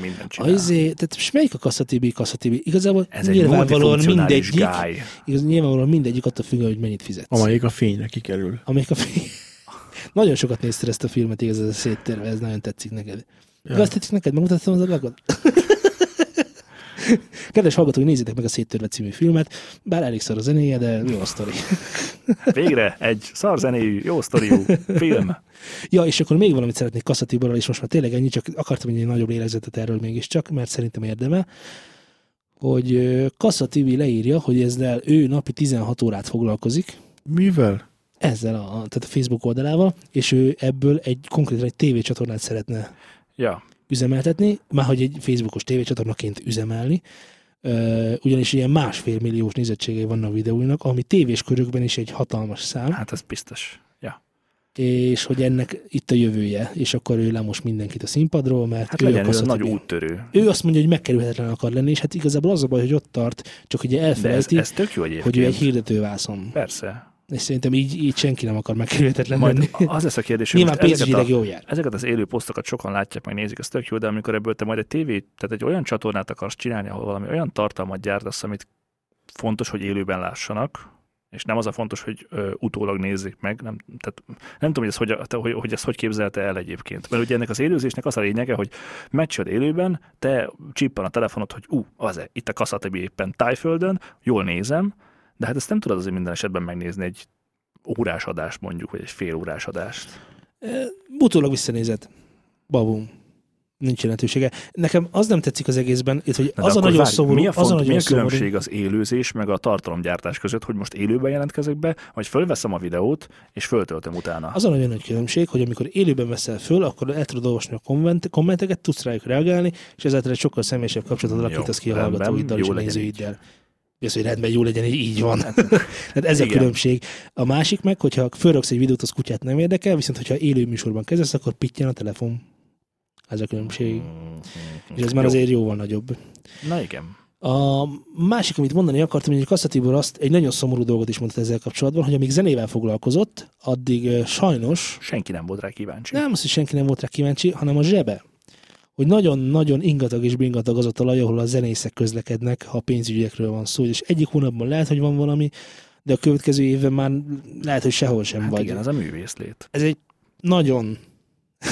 mindent a csinál. izé, tehát most melyik a Kassa Tibi, Kassa Tibi? Igazából Ez nyilvánvalóan mindegyik, guy. igaz, nyilvánvalóan mindegyik attól függ, hogy mennyit fizetsz. Amelyik a fényre kikerül. Amelyik a fi... Nagyon sokat nézted ezt a filmet, igaz, ez a széttérve, ez nagyon tetszik neked. Ja. Azt tetszik neked? Megmutattam az ablakot? Kedves hallgatók, nézzétek meg a Széttörve című filmet, bár elég szar a zenéje, de jó a sztori. Végre egy szarzenéjű, jó sztoriú film. Ja, és akkor még valamit szeretnék Kasszatiborral, és most már tényleg ennyi, csak akartam egy nagyobb lélegzetet erről mégiscsak, mert szerintem érdemel, hogy Kassa TV leírja, hogy ezzel ő napi 16 órát foglalkozik, Mivel? ezzel a, tehát a Facebook oldalával, és ő ebből egy konkrétan egy tévécsatornát szeretne Ja, üzemeltetni, már hogy egy Facebookos tévécsatornaként üzemelni, ugyanis ilyen másfél milliós nézettségei vannak a videóinak, ami tévés körökben is egy hatalmas szám, hát ez biztos. Ja. és hogy ennek itt a jövője, és akkor ő lemos mindenkit a színpadról, mert Hát ő legyen a az Kassa nagy úttörő. Ő azt mondja, hogy megkerülhetetlen akar lenni, és hát igazából az a baj, hogy ott tart, csak ugye De ez, elfelejti, ez tök jó hogy ő egy hirdetővászon. Persze. És szerintem így, így senki nem akar megkerülhetetlen Majd lenni. az lesz a kérdés, hogy Nyilván pénzügyileg a, jól jár. ezeket az élő posztokat sokan látják, meg nézik, ez tök jó, de amikor ebből te majd egy tévé, tehát egy olyan csatornát akarsz csinálni, ahol valami olyan tartalmat gyártasz, amit fontos, hogy élőben lássanak, és nem az a fontos, hogy ö, utólag nézzék meg. Nem, tehát nem tudom, hogy ezt hogy, te, hogy, hogy ezt hogy képzelte el egyébként. Mert ugye ennek az élőzésnek az a lényege, hogy megcsinálod élőben, te csippan a telefonod, hogy ú, az -e, itt a kaszatabi éppen tájföldön, jól nézem, de hát ezt nem tudod azért minden esetben megnézni egy órás adást mondjuk, vagy egy fél órás adást. Utólag visszanézett. Babum. nincs jelentősége. Nekem az nem tetszik az egészben, itt, hogy Na, az a nagyon várj, szomorú, mi a, az a font, nagyon mi a szomorú. különbség az élőzés meg a tartalomgyártás között, hogy most élőben jelentkezek be, vagy fölveszem a videót, és föltöltöm utána? Az a nagyon nagy különbség, hogy amikor élőben veszel föl, akkor el tudod olvasni a komment, kommenteket, tudsz rájuk reagálni, és ezáltal egy sokkal személyesebb kapcsolatot alakítasz ki a hallgatóiddal és a nézőiddel. Ez, hogy rendben jó legyen, így, így van. Tehát ez a Igen. különbség. A másik meg, hogyha fölraksz egy videót, az kutyát nem érdekel, viszont hogyha élő műsorban kezdesz, akkor pittyen a telefon. Ez a különbség. Mhm. És ez már Jó. azért jóval nagyobb. Na igen. A másik, amit mondani akartam, hogy Kassa Tibor azt egy nagyon szomorú dolgot is mondta ezzel kapcsolatban, hogy amíg zenével foglalkozott, addig sajnos Senki nem volt rá kíváncsi. nem az, hogy senki nem volt rá kíváncsi, hanem a zsebe. Hogy nagyon-nagyon ingatag és bingatag az a talaj, ahol a zenészek közlekednek, ha pénzügyekről van szó. És egyik hónapban lehet, hogy van valami, de a következő évben már lehet, hogy sehol sem Hát vagy. igen, ez a művészlét. Ez egy nagyon,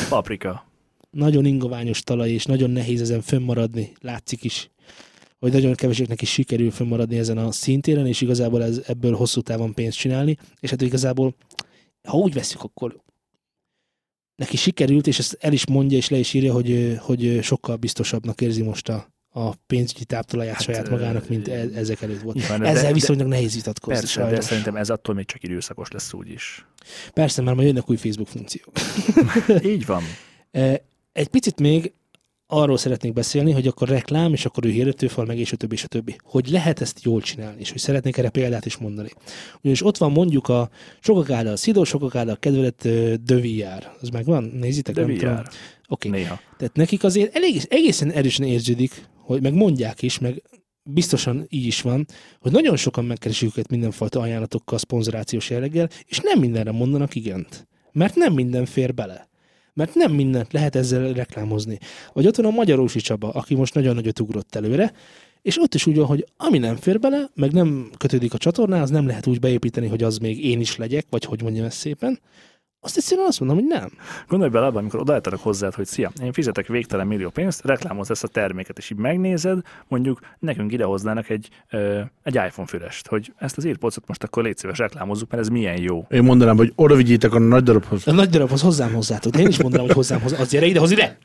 Paprika. nagyon ingoványos talaj, és nagyon nehéz ezen fönnmaradni. Látszik is, hogy nagyon keveseknek is sikerül fönnmaradni ezen a szintéren, és igazából ez, ebből hosszú távon pénzt csinálni. És hát igazából, ha úgy veszük, akkor neki sikerült, és ezt el is mondja, és le is írja, hogy, hogy sokkal biztosabbnak érzi most a, a pénzügyi táptalaját Hát, saját magának, mint e- ezek előtt volt. Nyilván, de- Ezzel de- viszonylag nehéz vitatkozni. Persze, de sajnos. szerintem ez attól még csak időszakos lesz úgyis. Persze, már majd jönnek új Facebook funkciók. Így van. Egy picit még arról szeretnék beszélni, hogy akkor reklám, és akkor ő hirdetőfal, meg és a többi, és a többi. Hogy lehet ezt jól csinálni, és hogy szeretnék erre példát is mondani. Ugyanis ott van mondjuk a sokak által Szidó, sokak által kedvelet ö, The VR. Az megvan? Nézitek? Oké. Néha. Tehát nekik azért elég, egészen erősen érződik, hogy meg mondják is, meg biztosan így is van, hogy nagyon sokan megkeresik őket mindenfajta ajánlatokkal, szponzorációs jelleggel, és nem mindenre mondanak igent. Mert nem minden fér bele. Mert nem mindent lehet ezzel reklámozni. Vagy ott van a Magyarósi Csaba, aki most nagyon nagyot ugrott előre, és ott is úgy van, hogy ami nem fér bele, meg nem kötődik a csatornához, nem lehet úgy beépíteni, hogy az még én is legyek, vagy hogy mondjam ezt szépen, azt egyszerűen azt mondom, hogy nem. Gondolj bele abba, amikor odaálltanak hozzád, hogy szia, én fizetek végtelen millió pénzt, reklámozz ezt a terméket, és így megnézed, mondjuk nekünk idehoznának egy, ö, egy iPhone fülest, hogy ezt az AirPods-ot most akkor légy szíves reklámozzuk, mert ez milyen jó. Én mondanám, hogy oda vigyétek a nagy darabhoz. A nagy darabhoz hozzám hozzátok, de én is mondanám, hogy hozzám hozzá. Az gyere ide, hoz ide!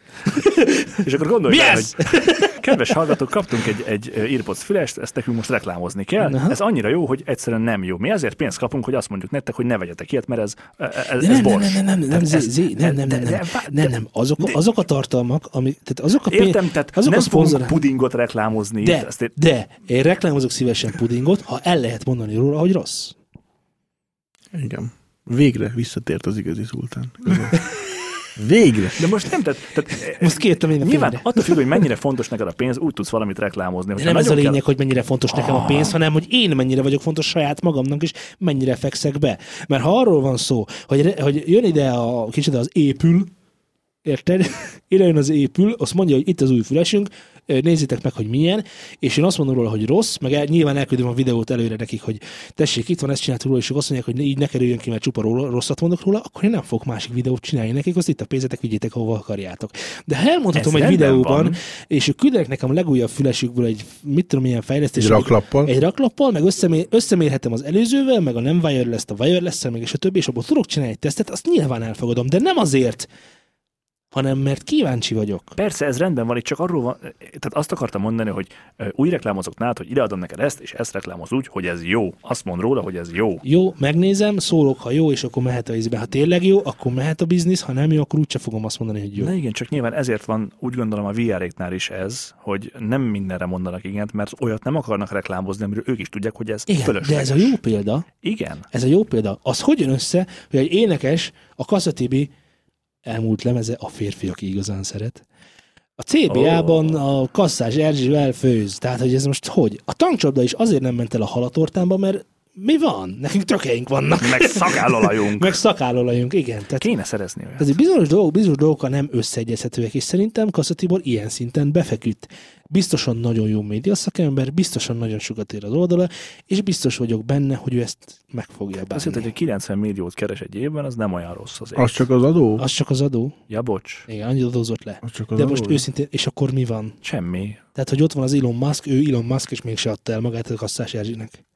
És akkor gondolj Mi bele, ez? hogy kedves hallgatók, kaptunk egy, egy ö, AirPods fülest, ezt nekünk most reklámozni kell. Aha. Ez annyira jó, hogy egyszerűen nem jó. Mi azért pénzt kapunk, hogy azt mondjuk nektek, hogy ne vegyetek ilyet, mert ez, ez, ez nem, nem, bors. nem, nem, nem, nem, nem, nem, nem, nem, nem, nem, azok, azok a tartalmak, amik, tehát azok a pénz, Értem, tehát azok nem a szponzor... pudingot reklámozni. De, Ezt én, de, én reklámozok szívesen pudingot, ha el lehet mondani róla, hogy rossz. Igen. Végre visszatért az igazi szultán. Végre. de most nem, tehát, tehát Most kértem én a Nyilván félre. attól függ, hogy mennyire fontos neked a pénz, úgy tudsz valamit reklámozni. De nem ez a lényeg, hogy mennyire fontos nekem Ah. a pénz, hanem hogy én mennyire vagyok fontos saját magamnak, és mennyire fekszek be. Mert ha arról van szó, hogy, hogy jön ide a kicsit az épül, érted? Ide jön az épül, azt mondja, hogy itt az új fülesünk, nézzétek meg, hogy milyen, és én azt mondom róla, hogy rossz, meg el, nyilván elküldöm a videót előre nekik, hogy tessék, itt van, ezt csináltuk róla, és ők azt mondják, hogy így ne kerüljön ki, mert csupa róla, rosszat mondok róla, akkor én nem fogok másik videót csinálni nekik, azt itt a pénzetek, vigyétek, ahova akarjátok. De ha elmondhatom Ez egy videóban, van. és ők küldenek nekem a legújabb fülesükből egy, mit tudom, ilyen fejlesztés. Egy raklappal. Egy raklappal, meg összemér, összemérhetem az előzővel, meg a nem wireless-t a wireless meg és a többi, és abból tudok csinálni egy tesztet, azt nyilván elfogadom, de nem azért, hanem mert kíváncsi vagyok. Persze, ez rendben van, itt csak arról van, tehát azt akartam mondani, hogy úgy reklámozok nálad, hogy ideadom neked ezt, és ezt reklámoz úgy, hogy ez jó. Azt mond róla, hogy ez jó. Jó, megnézem, szólok, ha jó, és akkor mehet a ízbe. Ha tényleg jó, akkor mehet a biznisz, ha nem jó, akkor úgyse fogom azt mondani, hogy jó. Na igen, csak nyilván ezért van, úgy gondolom a VR-éknál is ez, hogy nem mindenre mondanak igent, mert olyat nem akarnak reklámozni, amiről ők is tudják, hogy ez Igen, de fölösleges. ez a jó példa, Igen. ez a jó példa. Az hogy jön össze, hogy egy énekes, a Kasszatibi elmúlt lemeze a férfi, aki igazán szeret. A CBA-ban a kasszás Erzsivel főz. Tehát, hogy ez most hogy? A tankcsapda is azért nem ment el a halatortánba, mert mi van? Nekünk tökeink vannak. Meg szakállolajunk. Meg szakállolajunk, igen. Tehát Kéne szerezni olyat. ez bizonyos dolgok, bizonyos dolgokkal nem összeegyezhetőek, és szerintem Kassa Tibor ilyen szinten befeküdt. Biztosan nagyon jó média szakember, biztosan nagyon sokat ér az oldala, és biztos vagyok benne, hogy ő ezt meg fogja Azt jelenti, bánni. hogy 90 milliót keres egy évben, az nem olyan rossz azért. Az csak az adó? Az csak az adó. Ja, bocs. Igen, annyit adózott le. Az csak az De adó? most őszintén, és akkor mi van? Semmi. Tehát, hogy ott van az Elon Musk, ő Elon Musk, és mégse adta el magát a kasszás Erzsinek.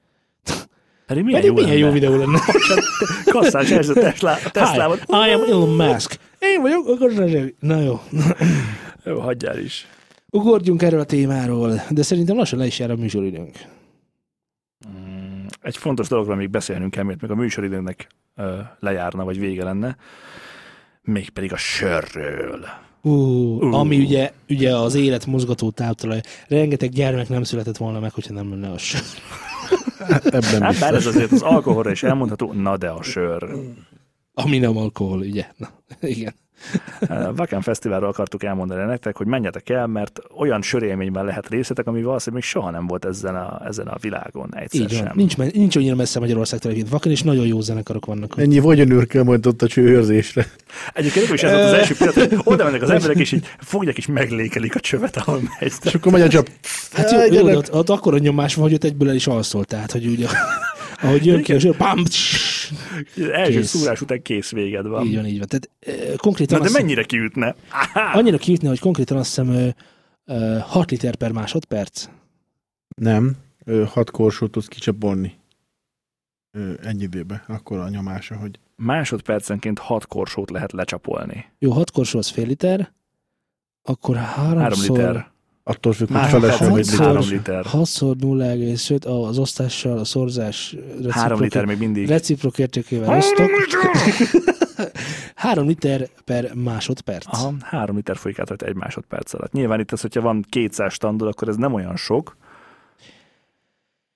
Pedig milyen, Pedig jó, milyen jó videó lenne. Kasszás Erzső Tesla, Teslával. Hi, I am Elon Musk. Én vagyok a Erzsi. Na jó. Jó, hagyjál is. Ugorjunk erről a témáról, de szerintem lassan le is jár a műsoridőnk. Mm, Egy fontos dologról még beszélnünk kell, mert még a műsoridőnek lejárna, vagy vége lenne, mégpedig a sörről. Uh, Uh. Ami ugye, ugye az élet mozgató táptalaj. Rengeteg gyermek nem született volna meg, hogyha nem lenne a sör. Ebben Hát bár ez azért az alkoholra is elmondható, na de a sör. Ami nem alkohol, ugye? Na, igen. A Vaken Fesztiválról akartuk elmondani nektek, hogy menjetek el, mert olyan sörélményben lehet részletek, ami valószínűleg még soha nem volt ezen a, ezen a világon egyszer Így van. sem. Nincs, nincs annyira messze Magyarországtól egyébként. Vaken és nagyon jó zenekarok vannak. ott. Ennyi vagyonőrkel majd ott a csőőrzésre. Egyébként is ez volt az első pillanat, hogy oda mennek az emberek, és így fogják és meglékelik a csövet, ahol megy. És akkor megy a csap. Hát jó, jó ott, ott akkor a nyomás van, hogy ott egyből el is alszol, tehát, hogy ugye, ahogy jön ki a tss, Az első Kész. szúrás után kész véged van. így van, így van. Tehát eh, konkrétan Na de mennyire kiütne? Annyira kiütne, hogy konkrétan azt hiszem ö, ö, 6 liter per másodperc. Nem, ö, hat korsót tudsz kicsapolni. Egy időbe. Akkor a nyomása, hogy Másodpercenként hat korsót lehet lecsapolni. Jó, 6 korsó az fél liter, akkor Három háromszor, liter. Attól függ, hogy felesen vagy hatszor- liter. három liter. 6-szor 0,5 az osztással, a szorzás Három liter még mindig. reciprok értékével osztok. 3 liter per másodperc. Aha, három liter folyik át egy másodperc alatt. Nyilván itt az, hogyha van 200 standol, akkor ez nem olyan sok,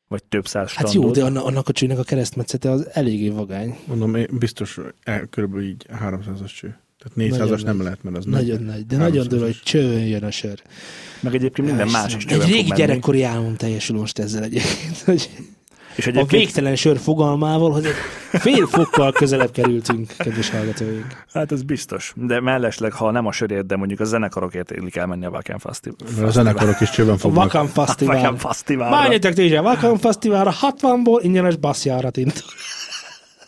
vagy több száz Hát standol. jó, de annak, annak a csőnek a keresztmetszete az eléggé vagány. Mondom, én biztos el, körülbelül így 300-as cső. Tehát 400-as Nagyon nem lehet, mert az Nagyon nagy, de nagyon durva, hogy csőn jön a sör. Meg egyébként minden más is Egy csőben fog régi gyerekkori álmom teljesül most ezzel egyébként, hogy És a egyébként, végtelen sör fogalmával, hogy egy fél fokkal közelebb kerültünk, kedves hallgatóink. hát ez biztos. De mellesleg, ha nem a sörért, de mondjuk a zenekarokért illik elmenni a Wacken Fesztivál. Mert a zenekarok is csőben A fognak. Vakan Wacken Fesztivál. Fesztiválra. Menjetek ti is a Vakan Fesztiválra, 60-ból ingyenes basszjárat int.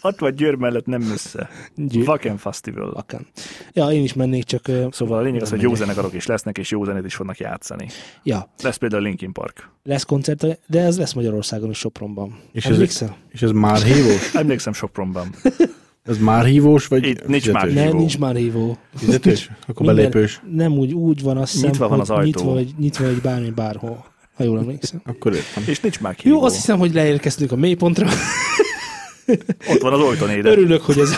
Ott vagy Győr mellett nem messze. Győ- Wacken Festival. Vakan. Ja, én is mennék, csak... Szóval a lényeg az, nem hogy jó zenekarok is lesznek, és jó zenét is fognak játszani. Ja, Lesz például Linkin Park. lesz koncert, de ez lesz Magyarországon is Sopronban. És ez, Emlékszel? és ez már hívós? Emlékszem Sopronban. Ez már hívós, vagy Itt nincs fizetős? már Nem, hívó. nincs már hívó. Fizetős? Akkor Minden- belépős. Nem úgy, úgy van, azt hiszem, Nyitva van hogy az ajtó. Nyitva vagy, nyitva vagy bármi bárhol, ha jól emlékszem. Akkor értem. És nincs már hívó. Jó, azt hiszem, hogy leérkeztünk a mélypontra. Ott van az Oltonéde. Örülök, hogy ez...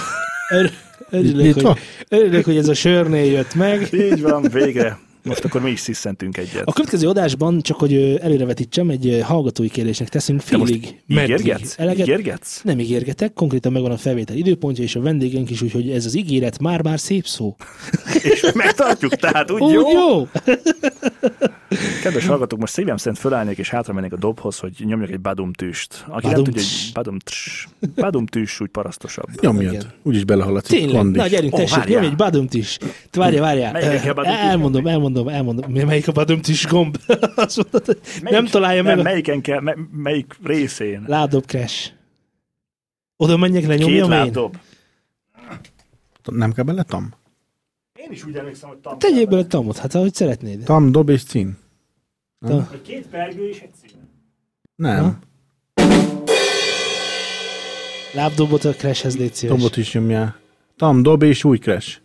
Ör, örülök, hogy, örülök, hogy ez a sörnél jött meg. Így van, végre. Most akkor mi is sziszentünk egyet. A következő adásban, csak hogy előrevetítsem, egy hallgatói kérdésnek teszünk félig, ígérgetsz? Eleget, Ígérgetsz? nem ígérgetek, konkrétan megvan a felvétel időpontja, és a vendégeink is, úgyhogy ez az ígéret már-már szép szó. És megtartjuk, tehát úgy Úgy jó? jó? Kedves hallgatók, most szívem szerint fölállnék és hátra mennék a dobhoz, hogy nyomjak egy badum tűst. Aki nem Badum tudja, tss. hogy badum tss. Badum tűs úgy parasztosabb. Nyomjad. Úgyis belehaladsz. egy Tényleg, kandis. na gyerünk, tessék, nyomj egy badumt is. Te Várjál, várjál. Melyik a badumt is elmondom, elmondom, elmondom. Melyik a badumt is gomb? Azt nem találja nem, meg a Melyiken kell, me, melyik részén? lábdob crash. Oda menjek, Két lenyomjam én? lábdob. Nem kell bele tam? Én is úgy emlékszem, hogy tam. Tegyél bele tamot, hát ahogy szeretnéd. Tam, dob és cín. Ta- Vagy két pergő és egy szín. Nem. Ha? Lábdobot a crashhez légy szíves. Dobot is nyomjál. Tam, dob és új crash.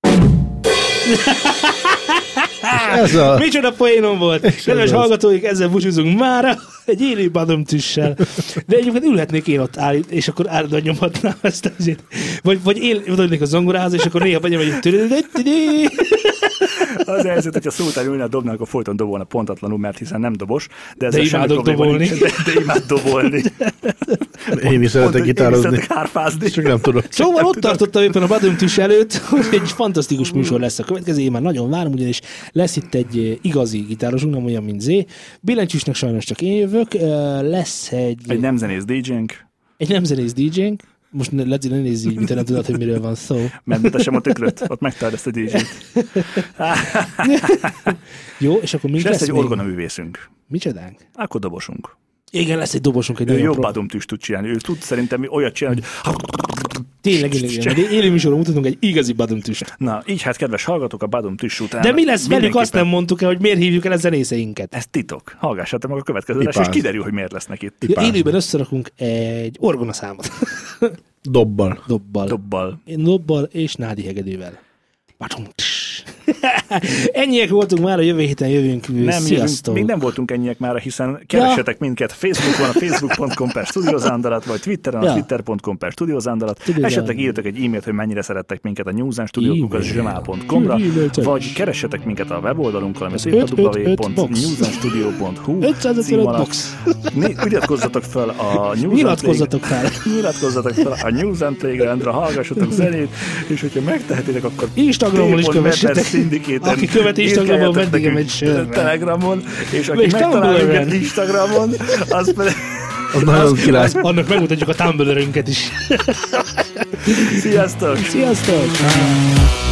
Ez a... Micsoda poénom volt! Kedves hallgatóik, ezzel búcsúzunk mára egy élő badomtüssel. De egyébként ülhetnék én ott áll, és akkor állandóan nyomhatnám ezt azért. Vagy, vagy én odaadnék a zongorához, és akkor néha megyem, hogy. Az helyzet, hogyha szótán ülne a dobnak, akkor folyton dobolna pontatlanul, mert hiszen nem dobos. De, ezzel De imádok dobolni. nincs. De, de imád dobolni. Én is szeretek hogy Én is gitározni. szeretek. Csak nem tudok. Szóval ott tartottam éppen a badomtüss előtt, hogy egy fantasztikus műsor lesz a következő. Én már nagyon várom, ugyanis lesz itt egy eh, igazi gitárosunk, nem olyan, mint Zé. Billentyűsnek sajnos csak én jövök. Eh, Lesz egy, Egy nem zenész DJ-nk, egy nem zenész DJ-nk. Most ne, Leci, ne nézz így, mint nem tudod, hogy miről van szó. mert mutassam a tükröt, ott megtaláld ezt a DJ-t. Jó, és akkor mi lesz egy még? orgonaművészünk. Micsodánk? Akkor dobosunk. Igen, lesz egy dobosunk, egy Ő jobb pro... badomtűs tud csinálni. Ő tud szerintem olyat csinálni, hogy Tényleg, tényleg. Egy élő műsoron mutatunk egy igazi badomtüst. na, így hát kedves hallgatók, a badomtűs után. De mi lesz velük, azt nem mondtuk el, hogy miért hívjuk el a zenészeinket. Ez titok. Hallgassátok meg a következő adás, és kiderül, hogy miért lesznek itt. Ja, élőben összerakunk egy orgonaszámot. Dobbal. Dobbal. Dobbal. Dobbal és nádi hegedűvel. Batum, tss. Ennyiek voltunk már, a jövő héten jövünk. Nem, jövünk, Sziasztok! még nem voltunk ennyiek már, hiszen keressetek minket Facebookon, a facebook.com per studiozándalat, vagy Twitteren, a Ja. twitter.com per studiozándalat. Esetleg írjatok egy e-mailt, hogy mennyire szerettek minket a newsandstudio.com-ra, vagy keressetek minket a weboldalunkon, ami www.newsandstudio.hu 555 címvonal. box. Né- Iratkozzatok fel a News Nyilatkozzatok fel. Nyilatkozzatok fel a News and Playground-ra, hallgassatok zenét, és hogyha megtehetitek, akkor Instagramon is kövessetek. Syndicate-en Aki követ Instagramon, vendégem egy sörben. Telegramon, és aki És megtalál minket Instagramon, az pedig Az nagyon király. Annak megmutatjuk a Tumblr-ünket is. sziasztok! Sziasztok!